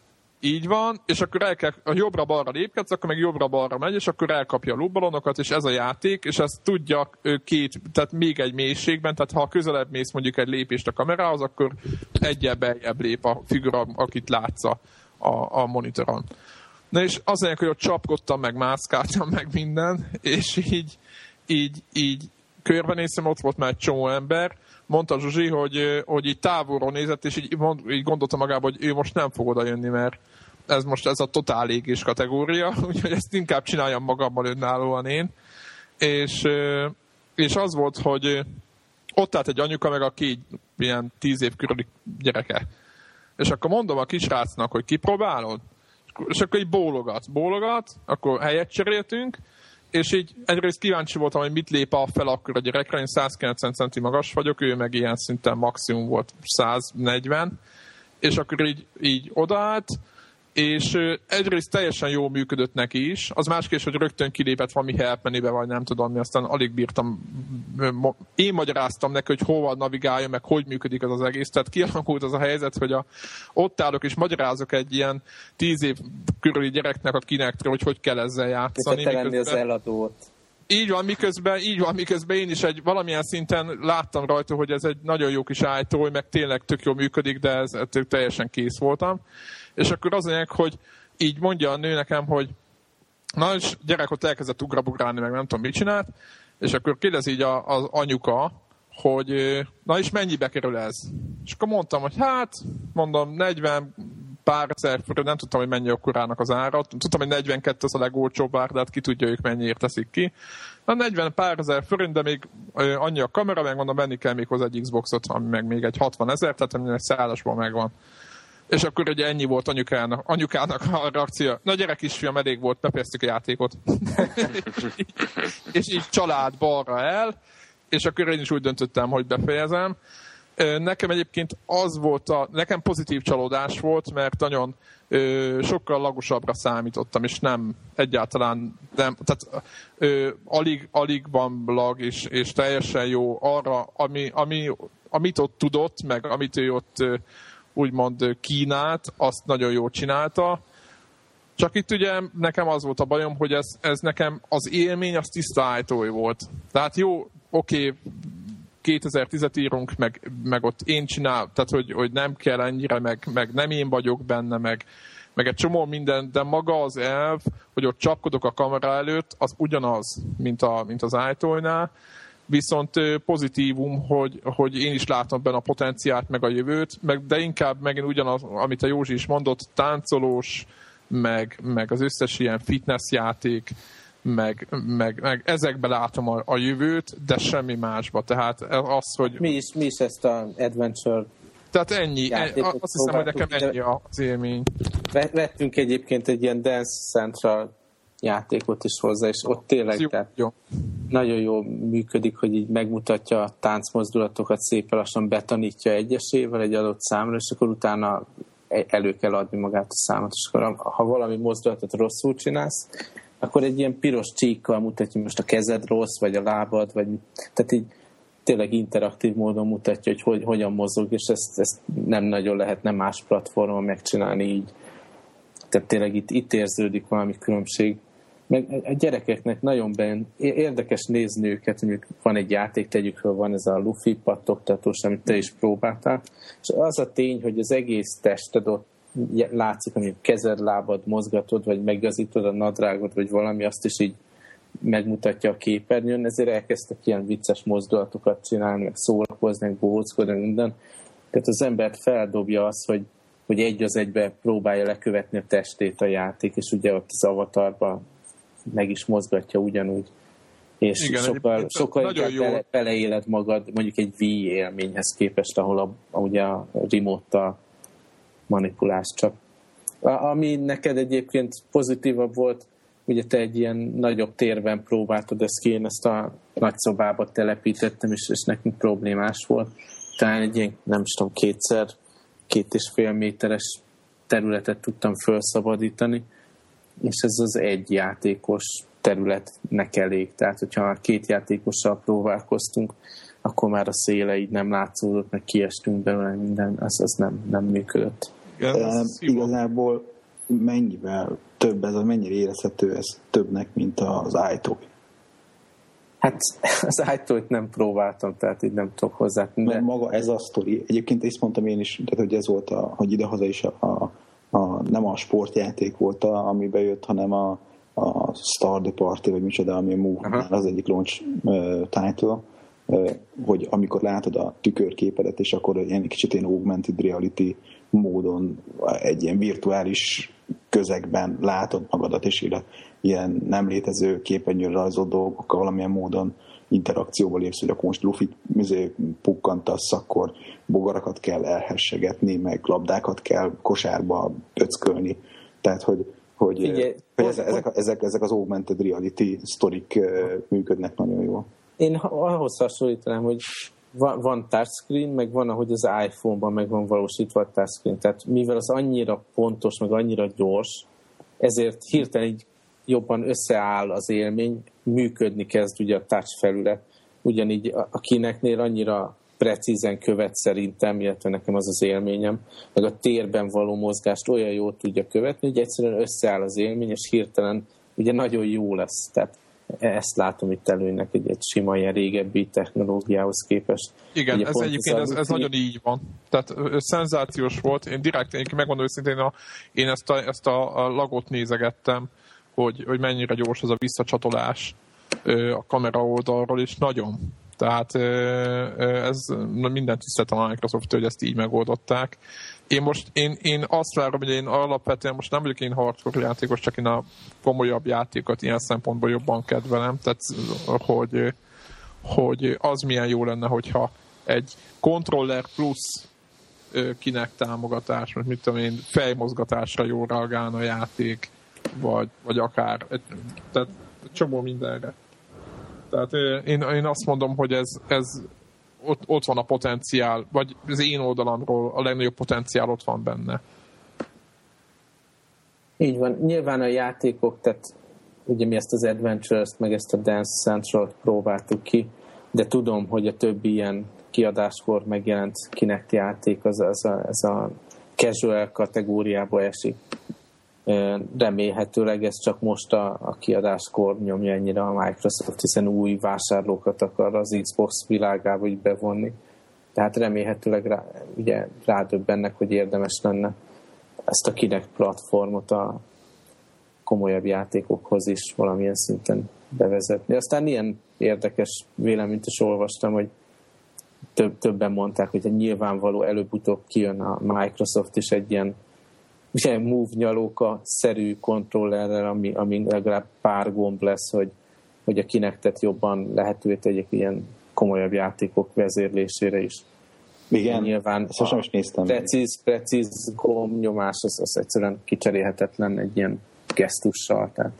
így van, és akkor el kell, a jobbra-balra lépkedsz, akkor meg jobbra-balra megy, és akkor elkapja a lúbbalonokat, és ez a játék, és ezt tudja két, tehát még egy mélységben, tehát ha közelebb mész mondjuk egy lépést a kamerához, akkor egyel beljebb lép a figura, akit látsz a, a, monitoron. Na és az hogy ott csapkodtam, meg mászkáltam, meg minden, és így, így, így körbenéztem, ott volt már egy csomó ember, mondta Zsuzsi, hogy, hogy így távolról nézett, és így, mond, így gondolta magába, hogy ő most nem fog oda jönni, mert ez most ez a totál égés kategória, úgyhogy ezt inkább csináljam magammal önállóan én. És, és az volt, hogy ott állt egy anyuka, meg a két ilyen tíz év körüli gyereke. És akkor mondom a kisrácnak, hogy kipróbálod? És akkor így bólogat, bólogat, akkor helyet cseréltünk, és így egyrészt kíváncsi voltam, hogy mit lép a fel akkor a gyerekre, én 190 centi magas vagyok, ő meg ilyen szinten maximum volt 140, és akkor így, így odaállt, és egyrészt teljesen jól működött neki is, az másképp, hogy rögtön kilépett valami helpmenibe, vagy nem tudom mi, aztán alig bírtam, én magyaráztam neki, hogy hova navigálja, meg hogy működik az az egész, tehát kialakult az a helyzet, hogy a, ott állok és magyarázok egy ilyen tíz év körüli gyereknek a kinektre, hogy hogy kell ezzel játszani. Miközben... az eladót. Így van, miközben, így van, miközben én is egy valamilyen szinten láttam rajta, hogy ez egy nagyon jó kis ájtó, meg tényleg tök jól működik, de ez, teljesen kész voltam és akkor az lényeg, hogy így mondja a nő nekem, hogy na és gyerek ott elkezdett ugrabugrálni, meg nem tudom mit csinált, és akkor kérdezi így az anyuka, hogy na és mennyibe kerül ez? És akkor mondtam, hogy hát, mondom, 40 pár ezer forint, nem tudtam, hogy mennyi akkorának az ára. Tudtam, hogy 42 az a legolcsóbb ár, de hát ki tudja, ők mennyiért teszik ki. Na 40 pár ezer forint, de még annyi a kamera, meg mondom, venni kell még hozzá egy Xboxot, ami meg még egy 60 ezer, tehát egy szállásban megvan. És akkor ugye ennyi volt anyukának, anyukának a reakció. Na gyerek kisfiam, elég volt, befejeztük a játékot. és így család balra el, és akkor én is úgy döntöttem, hogy befejezem. Nekem egyébként az volt a, nekem pozitív csalódás volt, mert nagyon ö, sokkal lagosabbra számítottam, és nem, egyáltalán nem, tehát ö, alig, alig van lag, és, és teljesen jó arra, ami, ami, amit ott tudott, meg amit ő ott ö, úgymond Kínát, azt nagyon jól csinálta. Csak itt ugye nekem az volt a bajom, hogy ez, ez nekem az élmény az tiszta ájtói volt. Tehát jó, oké, okay, 2010-et írunk, meg, meg ott én csinál, tehát hogy, hogy nem kell ennyire, meg, meg nem én vagyok benne, meg, meg egy csomó minden, de maga az elv, hogy ott csapkodok a kamera előtt, az ugyanaz, mint, a, mint az ájtónál, viszont pozitívum, hogy, hogy én is látom benne a potenciált, meg a jövőt, meg, de inkább megint ugyanaz, amit a Józsi is mondott, táncolós, meg, meg az összes ilyen fitness játék, meg, meg, meg ezekbe látom a, a jövőt, de semmi másba. Tehát az, hogy... Mi is, mi is ezt a adventure Tehát ennyi, ennyi azt hiszem, hogy nekem ennyi az élmény. Vettünk egyébként egy ilyen Dance Central játékot is hozzá, és ott tényleg jó, tehát jó. nagyon jól működik, hogy így megmutatja a táncmozdulatokat, szépen lassan betanítja egyesével egy adott számra, és akkor utána e- elő kell adni magát a számot, és akkor ha valami mozdulatot rosszul csinálsz, akkor egy ilyen piros csíkkal mutatja, most a kezed rossz, vagy a lábad, vagy tehát így tényleg interaktív módon mutatja, hogy, hogy hogyan mozog, és ezt, ezt nem nagyon lehetne más platformon megcsinálni így. Tehát tényleg itt, itt érződik valami különbség. Meg a gyerekeknek nagyon ben érdekes nézni őket, mondjuk van egy játék, tegyük fel, van ez a Luffy pattogtatós, amit te is próbáltál, és az a tény, hogy az egész tested ott látszik, hogy kezed, lábad mozgatod, vagy megazítod a nadrágot, vagy valami, azt is így megmutatja a képernyőn, ezért elkezdtek ilyen vicces mozdulatokat csinálni, meg szórakozni, meg bóckodni, minden. Tehát az embert feldobja az, hogy, hogy egy az egybe próbálja lekövetni a testét a játék, és ugye ott az avatarban meg is mozgatja ugyanúgy. És Igen, sokkal, sokkal inkább bele, beleéled magad mondjuk egy Wii élményhez képest, ahol a, a, ugye a remote manipulálsz csak. A, ami neked egyébként pozitívabb volt, ugye te egy ilyen nagyobb térben próbáltad ezt ki, én ezt a nagy szobába telepítettem, és, és nekünk problémás volt. Talán egy ilyen, nem is tudom, kétszer, két és fél méteres területet tudtam felszabadítani, és ez az egy játékos területnek elég. Tehát, hogyha két játékossal próbálkoztunk, akkor már a széle így nem látszódott, meg kiestünk belőle minden, az, az nem, nem működött. Igen, igazából mennyivel több ez, mennyire érezhető ez többnek, mint az iToy? Hát az iToy-t nem próbáltam, tehát így nem tudok hozzá. De... Maga ez a sztori. Egyébként ezt mondtam én is, tehát hogy ez volt, a, hogy idehaza is a, a, a, nem a sportjáték volt, a, ami bejött, hanem a, a Star the Party, vagy micsoda, ami a Move, az egyik launch uh, title, uh, hogy amikor látod a tükörképedet, és akkor ilyen kicsit ilyen augmented reality módon egy ilyen virtuális közegben látod magadat, és ilyen nem létező képernyőn rajzolt dolgokkal valamilyen módon interakcióval lépsz, hogy akkor most lufit izé, pukkantasz, akkor bogarakat kell elhessegetni, meg labdákat kell kosárba öckölni. Tehát, hogy, hogy, Figyelj, hogy ezek, ezek, ezek, ezek az augmented reality sztorik működnek nagyon jól. Én ahhoz hasonlítanám, hogy van, van touchscreen, meg van, ahogy az iPhone-ban meg van valósítva a touchscreen. Tehát mivel az annyira pontos, meg annyira gyors, ezért hirtelen így jobban összeáll az élmény, működni kezd ugye a touch felület. Ugyanígy a kineknél annyira precízen követ szerintem, illetve nekem az az élményem, meg a térben való mozgást olyan jól tudja követni, hogy egyszerűen összeáll az élmény, és hirtelen ugye nagyon jó lesz. Tehát ezt látom itt előnek egy, egy sima ilyen régebbi technológiához képest. Igen, Ugye ez egyébként ez, ez nagyon így van. Tehát szenzációs volt. Én direkt, én megmondom őszintén, a, én ezt a, ezt a, a lagot nézegettem, hogy, hogy mennyire gyors az a visszacsatolás a kamera oldalról, és nagyon. Tehát ez minden tisztelt a Microsoft, hogy ezt így megoldották. Én most, én, én azt várom, hogy én alapvetően most nem vagyok én hardcore játékos, csak én a komolyabb játékot ilyen szempontból jobban kedvelem, tehát hogy, hogy az milyen jó lenne, hogyha egy controller plusz kinek támogatás, mert mit tudom én, fejmozgatásra jól reagálna a játék, vagy, vagy akár, tehát csomó mindenre. Tehát én, én azt mondom, hogy ez, ez ott, ott van a potenciál, vagy az én oldalamról a legnagyobb potenciál ott van benne. Így van. Nyilván a játékok, tehát ugye mi ezt az Adventures-t, meg ezt a Dance Central-t próbáltuk ki, de tudom, hogy a többi ilyen kiadáskor megjelent Kinect játék, az, az a, ez a casual kategóriába esik remélhetőleg ez csak most a, a kiadáskor nyomja ennyire a Microsoft, hiszen új vásárlókat akar az Xbox világába így bevonni. Tehát remélhetőleg rá, ugye rádöbbennek, hogy érdemes lenne ezt a Kinect platformot a komolyabb játékokhoz is valamilyen szinten bevezetni. Aztán ilyen érdekes véleményt is olvastam, hogy több, többen mondták, hogy nyilvánvaló előbb-utóbb kijön a Microsoft is egy ilyen ugye move nyalóka szerű kontrollerrel, ami, ami legalább pár gomb lesz, hogy, hogy a kinektet jobban lehetővé tegyek ilyen komolyabb játékok vezérlésére is. Igen, nyilván sosem is néztem. Precíz, precíz gombnyomás az, az egyszerűen kicserélhetetlen egy ilyen gesztussal, tehát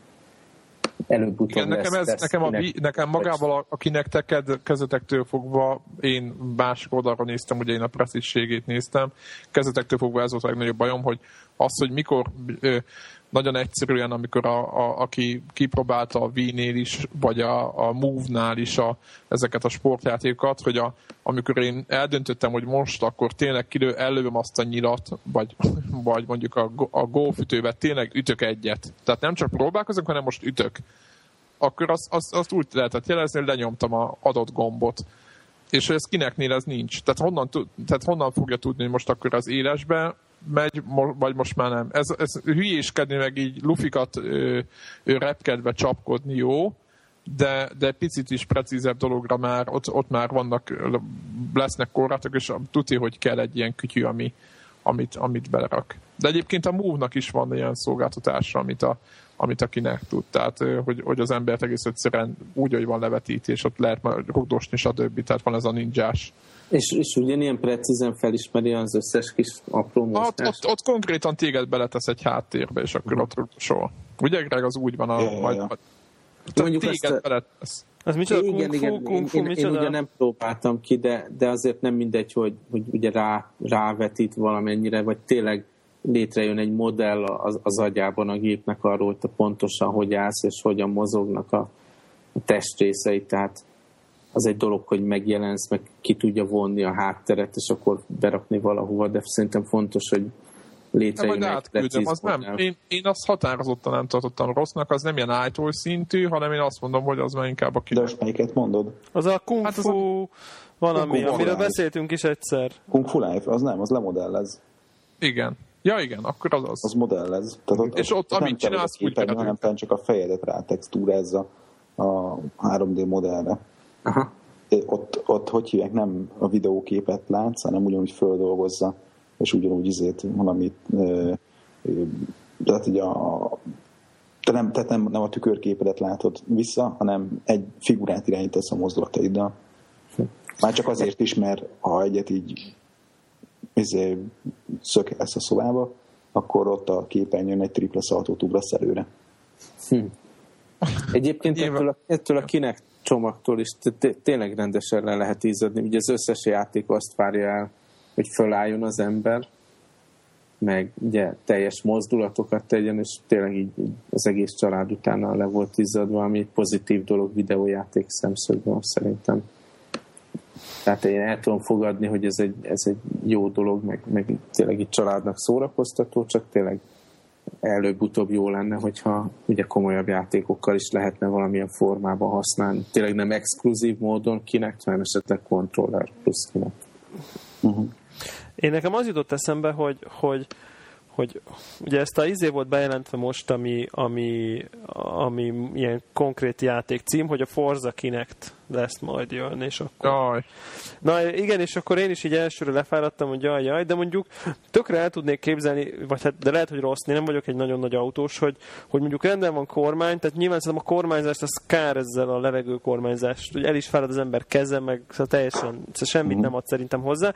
előbb-utóbb nekem, ez, lesz nekem, a, nekem magával, akinek te kezetektől fogva, én másik oldalra néztem, ugye én a presszisségét néztem, kezetektől fogva ez volt a legnagyobb bajom, hogy az, hogy mikor ö, nagyon egyszerűen, amikor a, a, aki kipróbálta a Wii-nél is, vagy a, a Move-nál is a, ezeket a sportjátékokat, hogy a, amikor én eldöntöttem, hogy most akkor tényleg kilő, ellövöm azt a nyilat, vagy, vagy mondjuk a, a golfütővel tényleg ütök egyet. Tehát nem csak próbálkozok, hanem most ütök. Akkor azt, azt, azt úgy lehetett jelezni, hogy lenyomtam a adott gombot. És ez kineknél ez nincs. Tehát honnan, tehát honnan fogja tudni, hogy most akkor az élesbe megy, vagy most már nem. Ez, ez hülyéskedni, meg így lufikat ö, ö, repkedve csapkodni jó, de, de picit is precízebb dologra már, ott, ott már vannak, lesznek korlátok, és tudja, hogy kell egy ilyen kütyű, ami, amit, amit belerak. De egyébként a Move-nak is van ilyen szolgáltatása, amit a, amit a kinek tud. Tehát, hogy, hogy az embert egész egyszerűen úgy, hogy van levetítés, ott lehet már rugdosni, stb. Tehát van ez a ninjás és, és ugyanilyen precízen felismeri az összes kis apró mozgást? Ott, ott, ott konkrétan téged beletesz egy háttérbe, és akkor ott soha. Ugye, Greg, az úgy van, a, ja, majd, ja. majd Mondjuk téged ezt, beletesz. Ez micsoda igen, kung igen, kung fu, én, én, én, ugye nem próbáltam ki, de, de azért nem mindegy, hogy, hogy ugye rá, rávetít valamennyire, vagy tényleg létrejön egy modell az, az agyában a gépnek arról, hogy te pontosan hogy állsz, és hogyan mozognak a, a testrészeit, tehát az egy dolog, hogy megjelensz, meg ki tudja vonni a hátteret, és akkor berakni valahova, de szerintem fontos, hogy létrejön egy átküldöm, az nem. Én, én azt határozottan nem tartottam rossznak, az nem ilyen ájtól szintű, hanem én azt mondom, hogy az már inkább a ki. De most melyiket mondod? Az a kung hát fu a... valami, kung amiről beszéltünk is egyszer. Kung fu life, az nem, az lemodellez. Igen. Ja, igen, akkor az az. Az modellez. Tehát ott, és ott, ott amit csinálsz, úgy hanem csak a fejedet rátextúrázza a 3D modellre. Aha. Ott, ott, hogy hívják, nem a videóképet látsz, hanem ugyanúgy földolgozza, és ugyanúgy izét valamit, tehát ugye a, te nem, tehát nem, nem a tükörképedet látod vissza, hanem egy figurát irányítasz a mozdulataiddal. Már csak azért is, mert ha egyet így izé, szökelsz a szobába, akkor ott a képernyőn egy tripla szaltót ugrasz előre. Hm. Egyébként ettől a, ettől a kinek csomagtól is tényleg rendesen le lehet ízadni. Ugye az összes játék azt várja el, hogy fölálljon az ember, meg ugye teljes mozdulatokat tegyen, és tényleg így az egész család utána le volt izzadva, ami egy pozitív dolog videójáték szemszögből szerintem. Tehát én el tudom fogadni, hogy ez egy, ez egy jó dolog, meg, meg tényleg itt családnak szórakoztató, csak tényleg előbb-utóbb jó lenne, hogyha ugye komolyabb játékokkal is lehetne valamilyen formában használni. Tényleg nem exkluzív módon kinek, hanem esetleg kontroller plusz kinek. Uh-huh. Én nekem az jutott eszembe, hogy, hogy hogy ugye ezt a izé volt bejelentve most, ami, ami, ami ilyen konkrét játék cím, hogy a Forza Kinect lesz majd jön, és akkor... Jaj. Na igen, és akkor én is így elsőre lefáradtam, hogy jaj, jaj, de mondjuk tökre el tudnék képzelni, vagy hát, de lehet, hogy rossz, én nem vagyok egy nagyon nagy autós, hogy, hogy mondjuk rendben van kormány, tehát nyilván szerintem a kormányzást az kár ezzel a levegő kormányzást, hogy el is fárad az ember keze, meg szóval teljesen szóval semmit nem ad szerintem hozzá,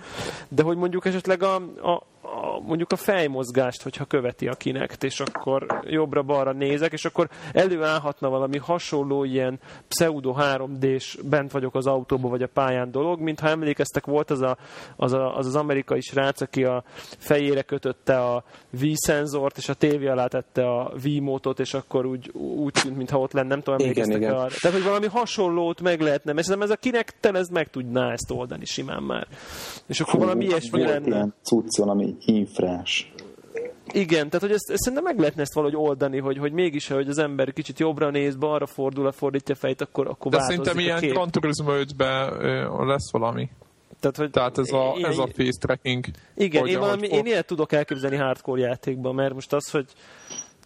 de hogy mondjuk esetleg a, a, a, mondjuk a fejmozgást, hogyha követi a kinekt, és akkor jobbra-balra nézek, és akkor előállhatna valami hasonló ilyen pseudo 3D-s bent vagyok az autóban vagy a pályán dolog, mintha emlékeztek, volt az a, az, a, az, az amerikai srác, aki a fejére kötötte a V-szenzort, és a tévé alá tette a V-mótot, és akkor úgy, úgy tűnt, mintha ott lenne, nem tudom, emlékeztek igen, igen. arra. Tehát, hogy valami hasonlót meg lehetne, mert szerintem ez a kinekten ez meg tudná ezt oldani simán már. És akkor valami ilyesmi lenne. Ilyen cucc, valami infrás. Igen, tehát hogy ezt, ezt szerintem meg lehetne ezt valahogy oldani, hogy, hogy mégis, hogy az ember kicsit jobbra néz, balra fordul, fordítja fejt, akkor, akkor De szerintem ilyen Gran Turismo 5-ben lesz valami. Tehát, hogy Tehát ez a, ez a face tracking. Igen, én, valami, én ilyet tudok elképzelni hardcore játékban, mert most az, hogy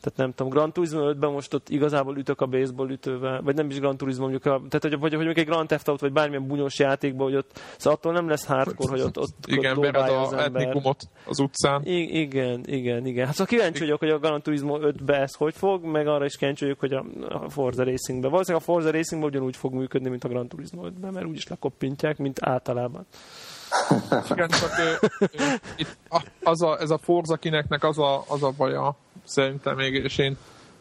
tehát nem tudom, Gran Turismo 5-ben most ott igazából ütök a baseball ütővel, vagy nem is Gran Turismo, mondjuk, a, tehát hogy, vagy, hogy mondjuk egy Grand Theft Auto, vagy bármilyen bunyos játékban, hogy ott, szóval attól nem lesz hardcore, hogy ott, ott Igen, vered az etnikumot az utcán. I- igen, igen, igen. Hát szóval kíváncsi vagyok, hogy a Gran Turismo 5-be ez hogy fog, meg arra is kíváncsi vagyok, hogy a, a Forza Racingben. Valószínűleg a Forza Racingben ugyanúgy fog működni, mint a Gran Turismo 5-ben, mert úgyis lekoppintják, mint általában. Igen, csak itt az a, ez a Forza kineknek az a, az a baja, szerintem még, és én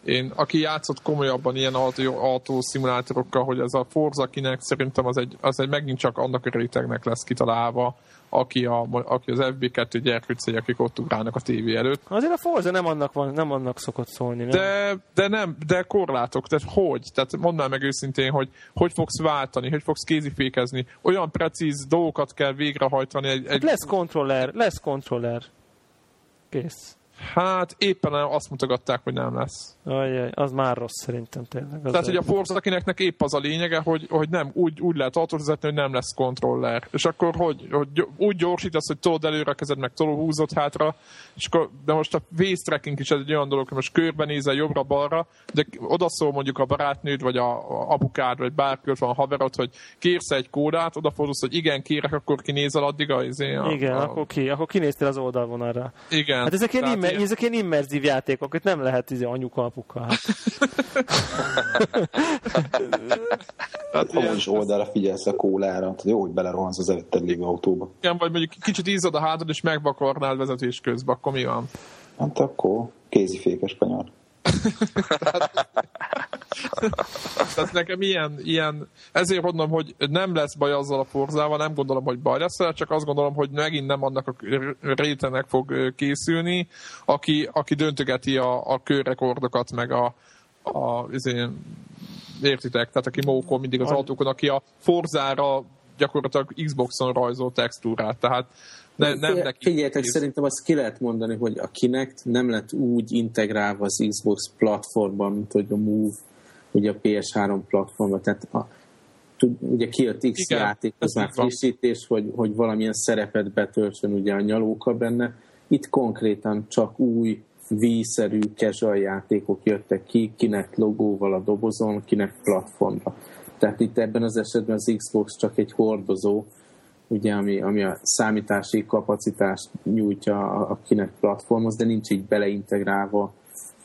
én, aki játszott komolyabban ilyen autó, autószimulátorokkal, hogy ez a Forza kinek szerintem az egy, az egy megint csak annak a rétegnek lesz kitalálva, aki, a, aki az FB2 gyerkőcei, akik ott ugrálnak a tévé előtt. Azért a Forza nem annak, van, nem annak szokott szólni. Nem? De, de nem, de korlátok, tehát hogy? Tehát mondd meg őszintén, hogy hogy fogsz váltani, hogy fogsz kézifékezni, olyan precíz dolgokat kell végrehajtani. Egy, egy... Hát lesz kontroller, lesz kontroller. Kész. Hát éppen azt mutogatták, hogy nem lesz. Ajaj, az már rossz szerintem tényleg. Az Tehát, hogy a Forza akinek épp az a lényege, hogy, hogy nem, úgy, úgy lehet autóvezetni, hogy nem lesz kontroller. És akkor hogy, hogy úgy gyorsítasz, hogy tolod előre a kezed, meg tolod húzod hátra, és akkor, de most a face tracking is egy olyan dolog, hogy most körbenézel jobbra-balra, de odaszól mondjuk a barátnőd, vagy a, a apukád, vagy bárki ott van a haverod, hogy kérsz egy kódát, odafordulsz, hogy igen, kérek, akkor kinézel addig a, izé, a, Igen, a, akkor ki, akkor kinéztél az oldalvonalra. Igen. Hát ezek ilyen, imme, ezek ilyen immerzív játékok, itt nem lehet izé, anyuka, apuka. hát is oldalra figyelsz a kólára, jó, hogy belerohansz az előtted lévő autóba. Igen, vagy mondjuk kicsit ízad a hátad, és megvakarnál vezetés közben, akkor mi van? Hát akkor kézifékes kanyar. Tehát nekem ilyen, ilyen, ezért mondom, hogy nem lesz baj azzal a forzával, nem gondolom, hogy baj lesz, csak azt gondolom, hogy megint nem annak a rétenek fog készülni, aki, aki döntögeti a, a körrekordokat, meg a, a azért, értitek, tehát aki mókol mindig az autókon, aki a forzára gyakorlatilag Xboxon rajzol textúrát, tehát ne, nem neki. Figyeljetek, szerintem azt ki lehet mondani, hogy a Kinect nem lett úgy integrálva az Xbox platformban, mint hogy a Move, ugye a PS3 platformban, tehát a, tud, ugye kijött X Igen, játék, az már frissítés, hogy, hogy valamilyen szerepet betöltsön ugye a nyalóka benne. Itt konkrétan csak új vízszerű casual játékok jöttek ki, kinek logóval a dobozon, kinek platformra. Tehát itt ebben az esetben az Xbox csak egy hordozó, ugye, ami, ami a számítási kapacitást nyújtja a, a Kinect platformhoz, de nincs így beleintegrálva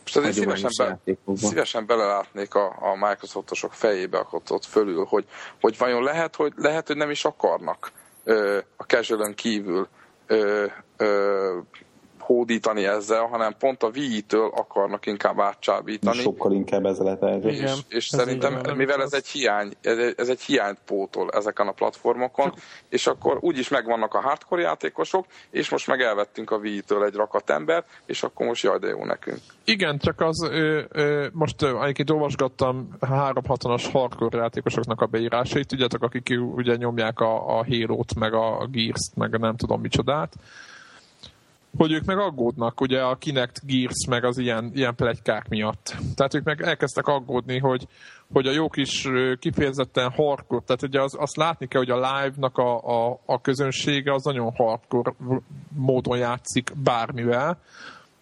most azért szívesen, be, szívesen belelátnék a, a Microsoftosok fejébe, akkor ott fölül, hogy, hogy vajon lehet, hogy, lehet, hogy nem is akarnak ö, a casual kívül ö, ö, hódítani ezzel, hanem pont a Wii-től akarnak inkább átcsábítani. Sokkal inkább ezzel lehet És, és ez szerintem, igen, mivel ez egy hiány, ez egy, ez egy hiányt pótol ezeken a platformokon, és akkor úgyis megvannak a hardcore játékosok, és most meg elvettünk a Wii-től egy rakat ember, és akkor most jaj, de jó nekünk. Igen, csak az, ö, ö, most egyébként olvasgattam 360-as hardcore játékosoknak a beírásait, tudjátok, akik ugye nyomják a, a Halo-t, meg a Gears-t, meg a nem tudom micsodát, hogy ők meg aggódnak ugye a Kinect Gears meg az ilyen, ilyen plegykák miatt. Tehát ők meg elkezdtek aggódni, hogy, hogy a jó kis kifejezetten hardcore, tehát ugye az, azt látni kell, hogy a live-nak a, a, a közönsége az nagyon hardcore módon játszik bármivel,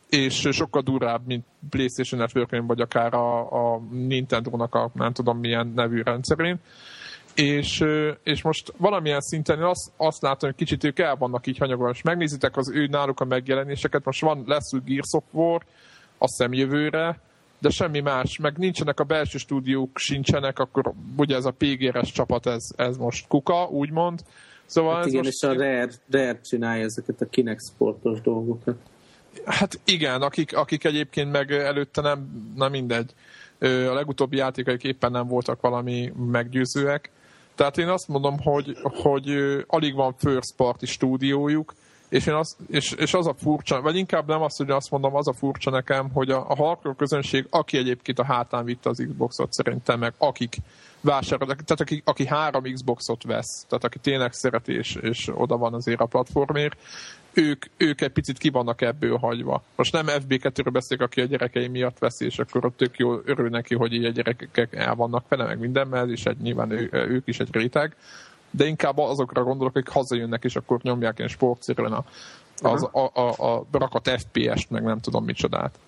és sokkal durább, mint PlayStation network vagy akár a, a Nintendo-nak a nem tudom milyen nevű rendszerén és, és most valamilyen szinten én azt, azt látom, hogy kicsit ők el vannak így hanyagolva, és megnézitek az ő náluk a megjelenéseket, most van, lesz Gears of War, azt hiszem jövőre, de semmi más, meg nincsenek a belső stúdiók, sincsenek, akkor ugye ez a PGR-es csapat, ez, ez most kuka, úgymond. Szóval hát igen, most... és a Rare, Rare csinálja ezeket a Kinect sportos dolgokat. Hát igen, akik, akik egyébként meg előtte nem, nem mindegy. A legutóbbi játékaik éppen nem voltak valami meggyőzőek. Tehát én azt mondom, hogy, hogy alig van first party stúdiójuk, és, én az, és, és az a furcsa, vagy inkább nem azt, hogy azt mondom, az a furcsa nekem, hogy a, a hardcore közönség, aki egyébként a hátán vitte az Xboxot szerintem, meg akik vásárolnak, tehát aki, aki három Xboxot vesz, tehát aki tényleg szereti, és, és oda van azért a platformért, ők, ők egy picit ki vannak ebből hagyva. Most nem FB2-ről beszélek, aki a gyerekei miatt veszi, és akkor ott tök jó örül neki, hogy így a gyerekek el vannak vele, meg minden, mert is egy, nyilván ő, ők is egy réteg, de inkább azokra gondolok, akik hazajönnek, és akkor nyomják ilyen sportcirőn a, az, a, a, a, a rakat FPS-t, meg nem tudom micsodát.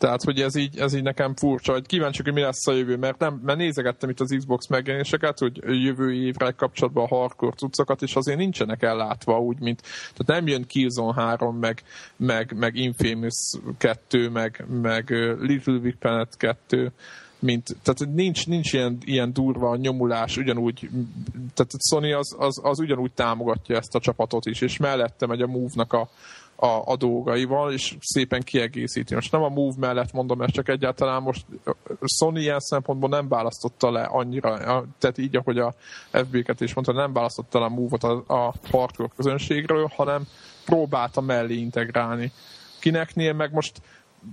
Tehát, hogy ez így, ez így nekem furcsa, hogy kíváncsi, hogy mi lesz a jövő, mert, nem, mert nézegettem itt az Xbox megjelenéseket, hogy jövő évre kapcsolatban a hardcore cuccokat, és azért nincsenek ellátva úgy, mint, tehát nem jön Killzone 3, meg, meg, meg Infamous 2, meg, meg Little Big Planet 2, mint, tehát nincs, nincs ilyen, ilyen durva nyomulás, ugyanúgy, tehát Sony az, az, az ugyanúgy támogatja ezt a csapatot is, és mellette megy a Move-nak a, a, a dolgaival, és szépen kiegészíti. Most nem a Move mellett mondom, ezt csak egyáltalán most Sony ilyen szempontból nem választotta le annyira, tehát így, ahogy a FB-ket is mondta, nem választotta le a Move-ot a, a hardcore közönségről, hanem próbálta mellé integrálni. Kineknél meg most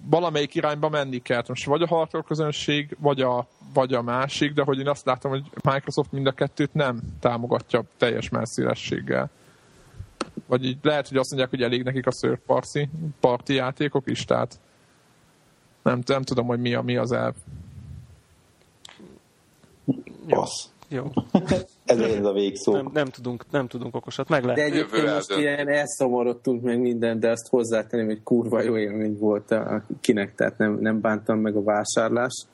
valamelyik irányba menni kell. Most vagy a hardcore közönség, vagy a, vagy a másik, de hogy én azt látom, hogy Microsoft mind a kettőt nem támogatja teljes messzélességgel. Vagy így lehet, hogy azt mondják, hogy elég nekik a third party, party játékok is, tehát nem, nem tudom, hogy mi, a, mi az elv. Passz. Jó. ez, ez a végszó. Nem, nem, tudunk, nem tudunk okosat, meg lehet. De egyébként most ilyen elszomorodtunk meg minden, de azt hozzátenném, hogy kurva jó élmény volt a kinek, tehát nem, nem bántam meg a vásárlás.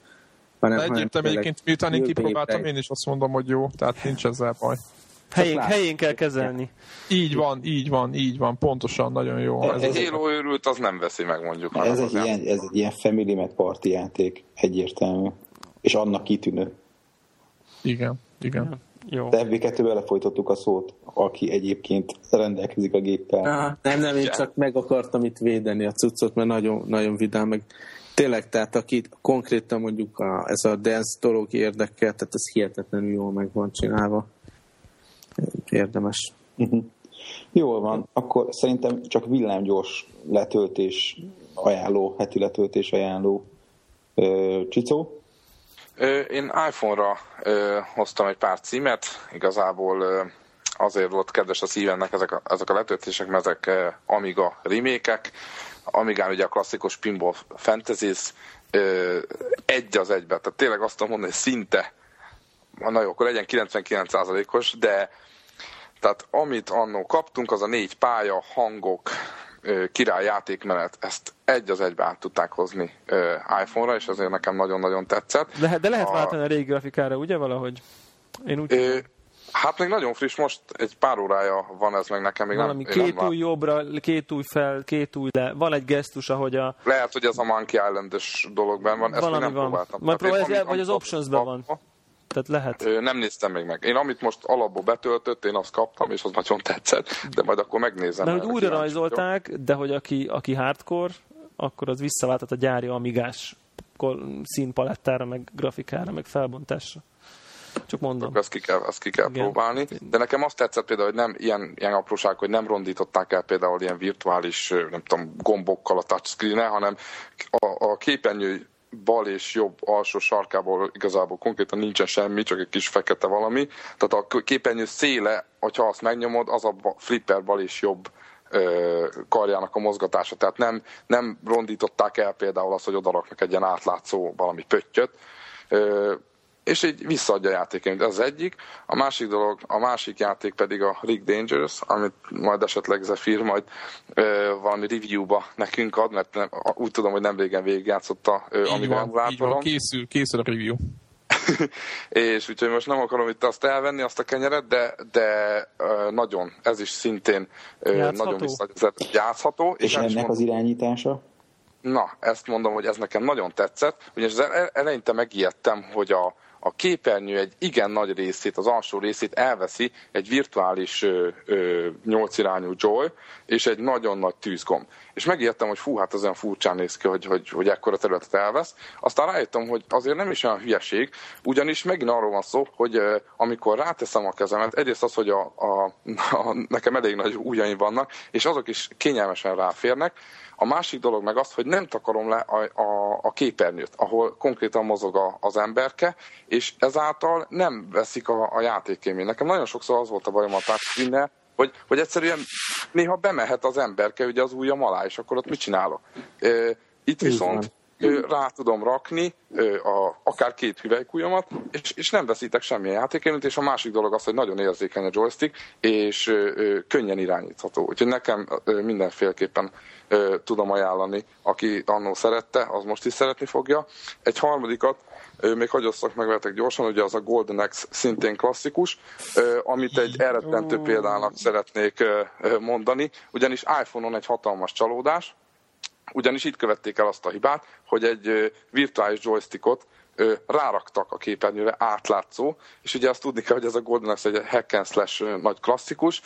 Hanem, egyébként egyébként miután én kipróbáltam, én is azt mondom, hogy jó, tehát nincs ezzel baj. Helyén, helyén kell kezelni. Így van, így van, így van, pontosan, nagyon jó. Ez, ez Halo őrült, az nem veszi meg mondjuk. Ez egy, ilyen, ez egy ilyen Family Mat Party játék, egyértelmű. És annak kitűnő. Igen, igen. Ja. Jó. De FB2-vel lefolytottuk a szót, aki egyébként rendelkezik a géppel. Ah, nem, nem, én csak meg akartam itt védeni a cuccot, mert nagyon, nagyon vidám, meg tényleg, tehát aki konkrétan mondjuk a, ez a dance dolog érdekel, tehát ez hihetetlenül jól meg van csinálva érdemes. Uh-huh. Jól van, akkor szerintem csak villámgyors letöltés ajánló, heti letöltés ajánló. Csicó? Én iPhone-ra hoztam egy pár címet, igazából azért volt kedves a szívemnek ezek a, ezek a letöltések, mert ezek Amiga remékek, Amigán ugye a klasszikus Pinball Fantasies egy az egybe, tehát tényleg azt tudom mondani, hogy szinte na jó, akkor legyen 99%-os, de tehát amit annó kaptunk, az a négy pálya, hangok, király játékmenet, ezt egy az egybe át tudták hozni iPhone-ra, és azért nekem nagyon-nagyon tetszett. De, de lehet a... váltani a régi grafikára, ugye valahogy? Én úgy ö, Hát még nagyon friss, most egy pár órája van ez meg nekem. Még Valami nem, két nem új jobbra, két új fel, két új le. Van egy gesztus, ahogy a... Lehet, hogy ez a Monkey Island-es dologban van, ezt Valami még nem van. próbáltam. Majd próbálj, vagy az options-ben van. Tehát lehet. Nem néztem még meg. Én amit most alapból betöltött, én azt kaptam, és az nagyon tetszett, de majd akkor megnézem. De hogy újra rajzolták, de hogy aki, aki hardcore, akkor az visszaváltott a gyári amigás színpalettára, meg grafikára, meg felbontásra. Csak mondom. Akkor ezt ki kell, ezt ki kell próbálni. De nekem azt tetszett például, hogy nem ilyen, ilyen apróság, hogy nem rondították el például ilyen virtuális, nem tudom, gombokkal a touchscreen hanem a, a képernyő bal és jobb alsó sarkából igazából konkrétan nincsen semmi, csak egy kis fekete valami. Tehát a képernyő széle, hogyha azt megnyomod, az a flipper bal és jobb karjának a mozgatása. Tehát nem, nem rondították el például azt, hogy odaraknak egy ilyen átlátszó valami pöttyöt és így visszaadja a játéként. Ez az egyik. A másik dolog, a másik játék pedig a Rig Dangerous, amit majd esetleg Zephyr majd ö, valami review-ba nekünk ad, mert nem, úgy tudom, hogy nem régen végigjátszotta így van, így van, készül, készül a review. és úgyhogy most nem akarom itt azt elvenni, azt a kenyeret, de, de uh, nagyon, ez is szintén uh, nagyon visszagyezett, játszható. És, és ennek mondom, az irányítása? Na, ezt mondom, hogy ez nekem nagyon tetszett, ugyanis eleinte megijedtem, hogy a, a képernyő egy igen nagy részét, az alsó részét elveszi egy virtuális nyolcirányú joy és egy nagyon nagy tűzgomb. És megijedtem, hogy fú, hát az olyan furcsán néz ki, hogy, hogy, hogy ekkora területet elvesz. Aztán rájöttem, hogy azért nem is olyan hülyeség, ugyanis megint arról van szó, hogy amikor ráteszem a kezemet, egyrészt az, hogy a, a, a, nekem elég nagy ujjaim vannak, és azok is kényelmesen ráférnek, a másik dolog meg az, hogy nem takarom le a, a, a képernyőt, ahol konkrétan mozog a, az emberke, és ezáltal nem veszik a, a játékémény. Nekem nagyon sokszor az volt a bajom a touchscreen hogy, hogy egyszerűen néha bemehet az emberke ugye az ujjam alá, és akkor ott mit csinálok? Itt viszont rá tudom rakni a, akár két hüvelykújamat, és, és nem veszítek semmilyen játékélményt, és a másik dolog az, hogy nagyon érzékeny a joystick, és könnyen irányítható. Úgyhogy nekem mindenféleképpen tudom ajánlani, aki annó szerette, az most is szeretni fogja. Egy harmadikat, még hagyosszak meg veletek gyorsan, ugye az a Golden Axe szintén klasszikus, amit egy elrettentő példának szeretnék mondani, ugyanis iPhone-on egy hatalmas csalódás, ugyanis itt követték el azt a hibát, hogy egy virtuális joystickot ráraktak a képernyőre átlátszó, és ugye azt tudni kell, hogy ez a Golden Axe egy hack and slash nagy klasszikus,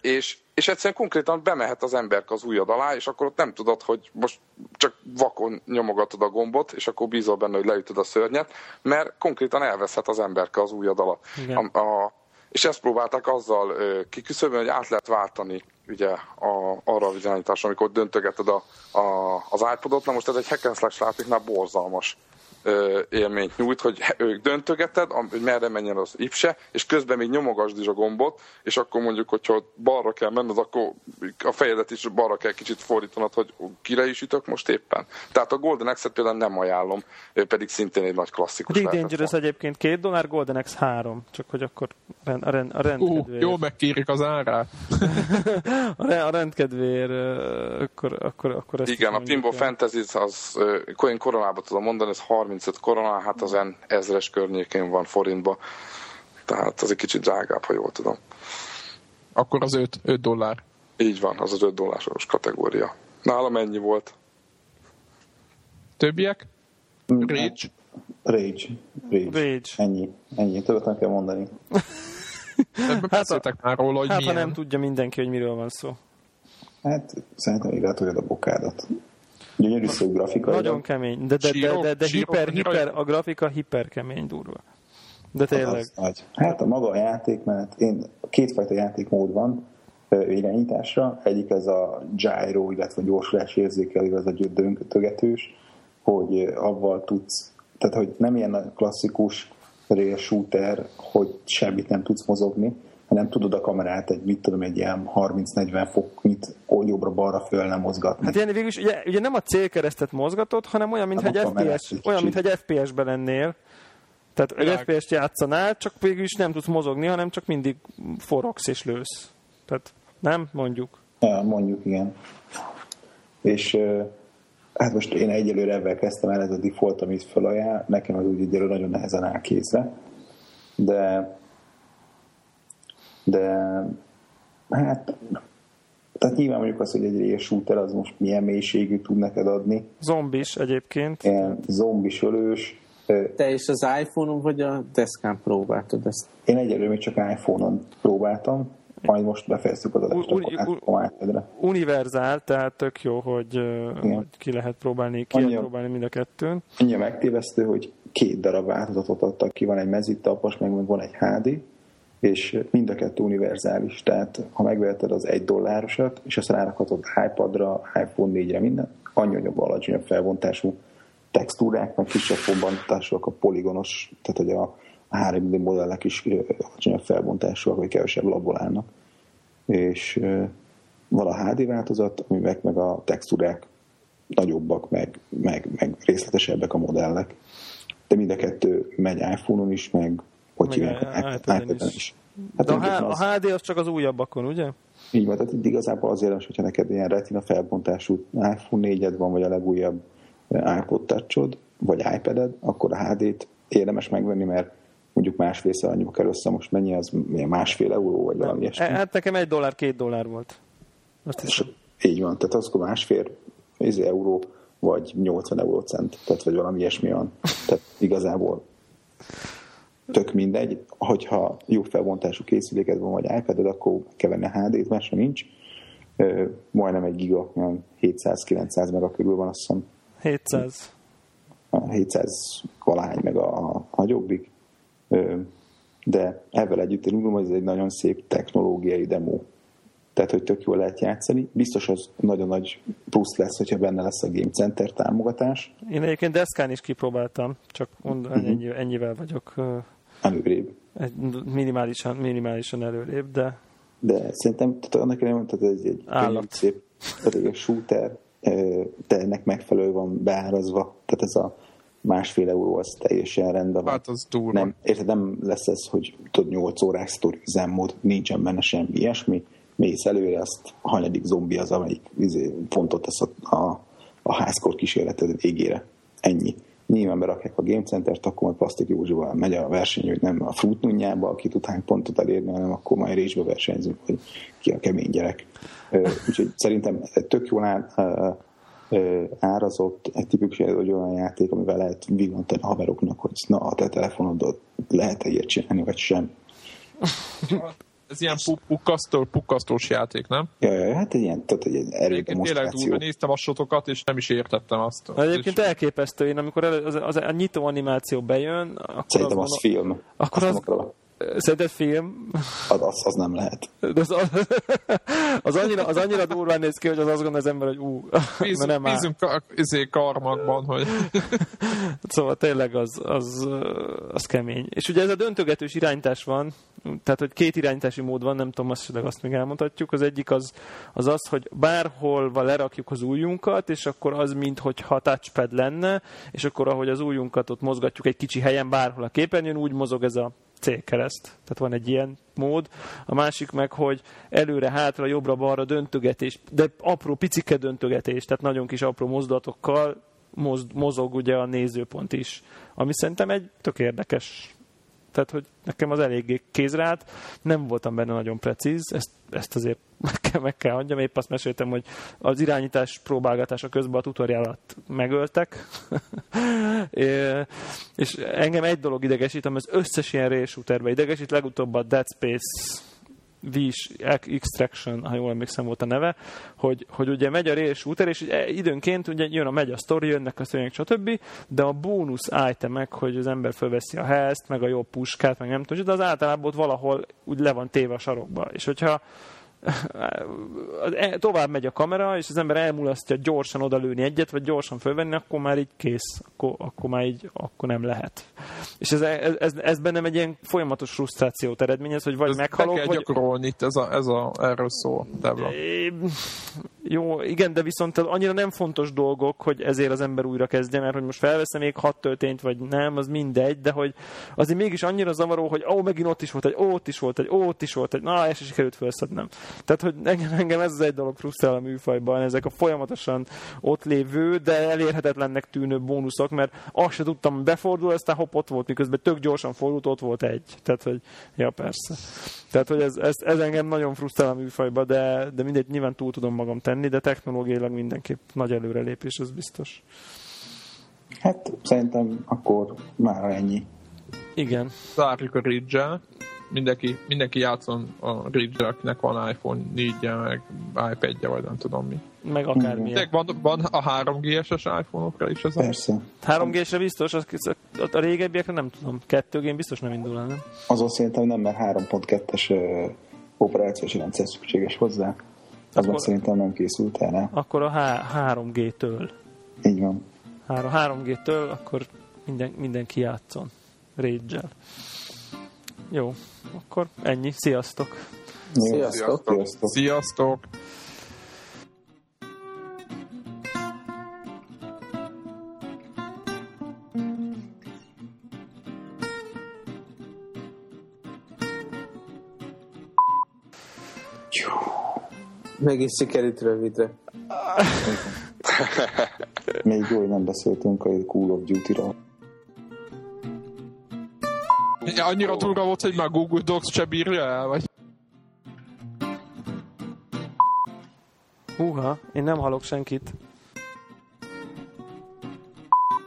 és, és egyszerűen konkrétan bemehet az ember az ujjad alá, és akkor ott nem tudod, hogy most csak vakon nyomogatod a gombot, és akkor bízol benne, hogy leütöd a szörnyet, mert konkrétan elveszhet az emberke az ujjad alatt. A, a, és ezt próbálták azzal kiküszöbölni, hogy át lehet váltani ugye a, arra a irányításra, amikor döntögeted a, a, az iPodot. Na most ez egy hack and slash játéknál borzalmas élményt nyújt, hogy ők döntögeted, hogy merre menjen az ipse, és közben még nyomogasd is a gombot, és akkor mondjuk, hogyha balra kell menned, akkor a fejedet is balra kell kicsit fordítanod, hogy kire is ütök most éppen. Tehát a Golden Axe-et például nem ajánlom, pedig szintén egy nagy klasszikus. Big Dangerous egyébként két dollár, Golden Axe három, csak hogy akkor a, rend, a rendkedvéért. Uh, jó megkérik az árát. a rendkedvéért, akkor, akkor, akkor ezt Igen, a Pinball Fantasy az, én koronában tudom mondani, ez 30 35 korona, hát az en ezres környékén van forintba, tehát az egy kicsit drágább, ha jól tudom. Akkor az 5, 5 dollár. Így van, az az 5 dolláros kategória. Nálam ennyi volt. Többiek? Rage? Rage. Rage. Rage. Ennyi. Ennyi. Többet nem kell mondani. hát, a, már róla, hogy hát milyen. ha nem tudja mindenki, hogy miről van szó. Hát szerintem átolja a bokádat. Gyönyörű szó grafika. Nagyon kemény, de, de, de, de, de hiper, hiper, a grafika hiper kemény durva. De tényleg. Az, hát a maga a játék, mert én kétfajta játékmód van irányításra. Egyik ez a gyro, illetve gyorsulás érzékelő, az a döntögetős, hogy avval tudsz, tehát hogy nem ilyen klasszikus rail shooter, hogy semmit nem tudsz mozogni, hanem tudod a kamerát egy, mit tudom, egy ilyen 30-40 foknyit jobbra-balra föl nem mozgatni. Hát ilyen végülis, ugye, ugye nem a célkeresztet mozgatod, hanem olyan, mintha egy FPS, olyan, mintha egy FPS-ben lennél. Tehát egy FPS-t játszanál, csak végül is nem tudsz mozogni, hanem csak mindig forogsz és lősz. Tehát nem, mondjuk. Ja, mondjuk, igen. És hát most én egyelőre ebben kezdtem el, ez a default, amit felajánl, nekem az úgy egyelőre nagyon nehezen áll kézre. De de hát tehát nyilván mondjuk az, hogy egy real shooter az most milyen mélységű tud neked adni. Zombis egyébként. Ilyen zombis ölős. Te is az iPhone-on vagy a deszkán próbáltad ezt? Én egyelőre még csak iPhone-on próbáltam, majd most befejeztük az adást, un, akkor un, Univerzál, tehát tök jó, hogy, hogy ki lehet próbálni, ki lehet próbálni mind a kettőn. Annyi megtévesztő, hogy két darab változatot adtak ki, van egy mezitapos, meg van egy HD, és mind a kettő univerzális, tehát ha megveheted az egy dollárosat, és azt rárakhatod iPadra, iPhone 4-re, minden, annyi alacsonyabb felbontású textúrák, meg kisebb felbontásúak a poligonos, tehát hogy a 3D modellek is alacsonyabb felbontásúak, vagy kevesebb labból állnak. És van a HD változat, ami meg, meg a textúrák nagyobbak, meg, meg, meg részletesebbek a modellek. De mind a kettő megy iPhone-on is, meg hogy hívják, iPad-en is. Hát De a, a HD az csak az újabbakon, ugye? Így van, tehát itt igazából azért is, hogyha neked ilyen retina felbontású iPhone 4 van, vagy a legújabb eh, iPod touch vagy iPad-ed, akkor a HD-t érdemes megvenni, mert mondjuk másfélszer annyiba kell össze, most mennyi az, milyen másfél euró, vagy valami ilyesmi. Hát nekem egy dollár, két dollár volt. Azt hiszem. Így van, tehát az akkor másfél izé, euró, vagy 80 eurócent, tehát vagy valami ilyesmi van. Tehát igazából tök mindegy, hogyha jó felbontású készüléked van, vagy ipad akkor kell venni HD-t, más nincs. Majdnem egy giga, 700-900 meg a körül van, azt hiszem. 700. 700 valahány meg a, a nagyobbik. De ebben együtt én úgy hogy ez egy nagyon szép technológiai demo. Tehát, hogy tök jól lehet játszani. Biztos az nagyon nagy plusz lesz, hogyha benne lesz a Game Center támogatás. Én egyébként deszkán is kipróbáltam, csak mondani, uh-huh. ennyi, ennyivel vagyok előrébb. Egy minimálisan, minimálisan előrébb, de... De szerintem tehát annak nem tehát ez egy Állat. szép, tehát egy shooter, de ennek megfelelő van beárazva. Tehát ez a másfél euró az teljesen rendben van. Hát az durva. Nem, érted, nem lesz ez, hogy tudod, 8 órás sztori üzemmód, nincsen benne semmi ilyesmi, mész előre, azt a hanyadik zombi az, amelyik izé, fontot tesz a, a, a házkor kísérleted végére. Ennyi. Nyilván berakják a Game Center-t, akkor majd Plastik Józsival megy a verseny, hogy nem a futnunjába, aki tud hány pontot elérni, hanem akkor majd résbe versenyzünk, hogy ki a kemény gyerek. Úgyhogy szerintem tök jól áll, árazott, egy tipikus hogy olyan játék, amivel lehet villantani a haveroknak, hogy na, a te telefonodot lehet-e ilyet csinálni, vagy sem. Ez ilyen pukkasztó, pukkasztós játék, nem? Ja, ja, hát egy ilyen, tehát egy erődemonstráció. Tényleg durva, néztem a sotokat, és nem is értettem azt. Egyébként és... elképesztő, én amikor az, az, az, a nyitó animáció bejön, akkor Szerintem az, az film. Akkor azt az, Szerinted film? Az, az, az nem lehet. De az, az, annyira, az annyira durván néz ki, hogy az azt gondol az ember, hogy ú, Bízunk, nem bízunk kar, izé karmakban, hogy... szóval tényleg az, az, az kemény. És ugye ez a döntögetős irányítás van, tehát hogy két irányítási mód van, nem tudom, azt, azt még elmondhatjuk. Az egyik az, az az, hogy bárhol lerakjuk az ujjunkat, és akkor az, mintha touchpad lenne, és akkor ahogy az ujjunkat ott mozgatjuk egy kicsi helyen, bárhol a képernyőn, úgy mozog ez a célkereszt. Tehát van egy ilyen mód. A másik meg, hogy előre-hátra, jobbra-balra döntögetés, de apró, picike döntögetés, tehát nagyon kis apró mozdulatokkal mozog ugye a nézőpont is. Ami szerintem egy tök érdekes tehát hogy nekem az eléggé kézre állt, nem voltam benne nagyon precíz, ezt, ezt azért meg kell, meg kell adjam, épp azt meséltem, hogy az irányítás próbálgatása közben a tutoriálat megöltek, és engem egy dolog idegesít, ami az összes ilyen rail idegesít, legutóbb a Dead Space Vish Extraction, ha jól emlékszem volt a neve, hogy, hogy ugye megy a rail shooter, és időnként ugye jön a megy a story, jönnek a szörnyek, stb., de a bónusz itemek, hogy az ember fölveszi a hezt, meg a jobb puskát, meg nem tudom, de az általában ott valahol úgy le van téve a sarokba. És hogyha tovább megy a kamera, és az ember elmulasztja gyorsan odalőni egyet, vagy gyorsan fölvenni, akkor már így kész, akkor, akkor már így, akkor nem lehet. És ez, ez, ez, ez bennem egy ilyen folyamatos frusztrációt eredményez, hogy vagy ez meghalok, kell vagy... gyakorolni, itt ez, a, ez a, erről szó, Debla. Jó, igen, de viszont annyira nem fontos dolgok, hogy ezért az ember újra kezdje, mert hogy most felveszem még hat töltényt, vagy nem, az mindegy, de hogy azért mégis annyira zavaró, hogy ó, megint ott is volt egy, ott is volt egy, ott is volt egy, na, és sikerült felszednem. Tehát, hogy engem, engem ez az egy dolog frusztrál a műfajban, ezek a folyamatosan ott lévő, de elérhetetlennek tűnő bónuszok, mert azt se tudtam, befordul, aztán hopp, ott volt, miközben tök gyorsan fordult, ott volt egy. Tehát, hogy ja, persze. Tehát, hogy ez, ez, ez engem nagyon frusztrál a műfajban, de, de mindegy, nyilván túl tudom magam tenni, de technológiailag mindenképp nagy előrelépés, az biztos. Hát szerintem akkor már ennyi. Igen. Zárjuk a ridge mindenki, mindenki játszon a ridge akinek van iPhone 4 meg iPad-je, vagy nem tudom mi. Meg akármi. Van, van a 3G-es iPhone-okra is ez Persze. 3G-esre biztos, az, a régebbiekre nem tudom. 2G biztos nem indul el, nem? Azon szerintem nem, mert 3.2-es uh, operációs rendszer szükséges hozzá. Az akkor, szerintem nem készült el. Akkor a H- 3G-től. Így van. 3G-től, akkor minden, mindenki játszon. rage Jó, akkor ennyi. Sziasztok! Sziasztok! Sziasztok! Sziasztok. Meg is sikerült rövidre. Még jó, hogy nem beszéltünk a Call of Duty-ról. Ja, annyira durva volt, hogy már Google Docs se bírja el, vagy? Húha, én nem halok senkit.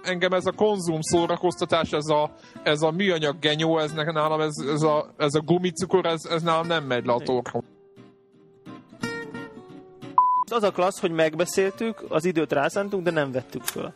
Engem ez a konzum szórakoztatás, ez a, ez a műanyag genyó, ez nálam, ez, ez, a, ez a gumicukor, ez, ez nálam nem megy le a torkom. Az a klassz, hogy megbeszéltük, az időt rászántunk, de nem vettük föl.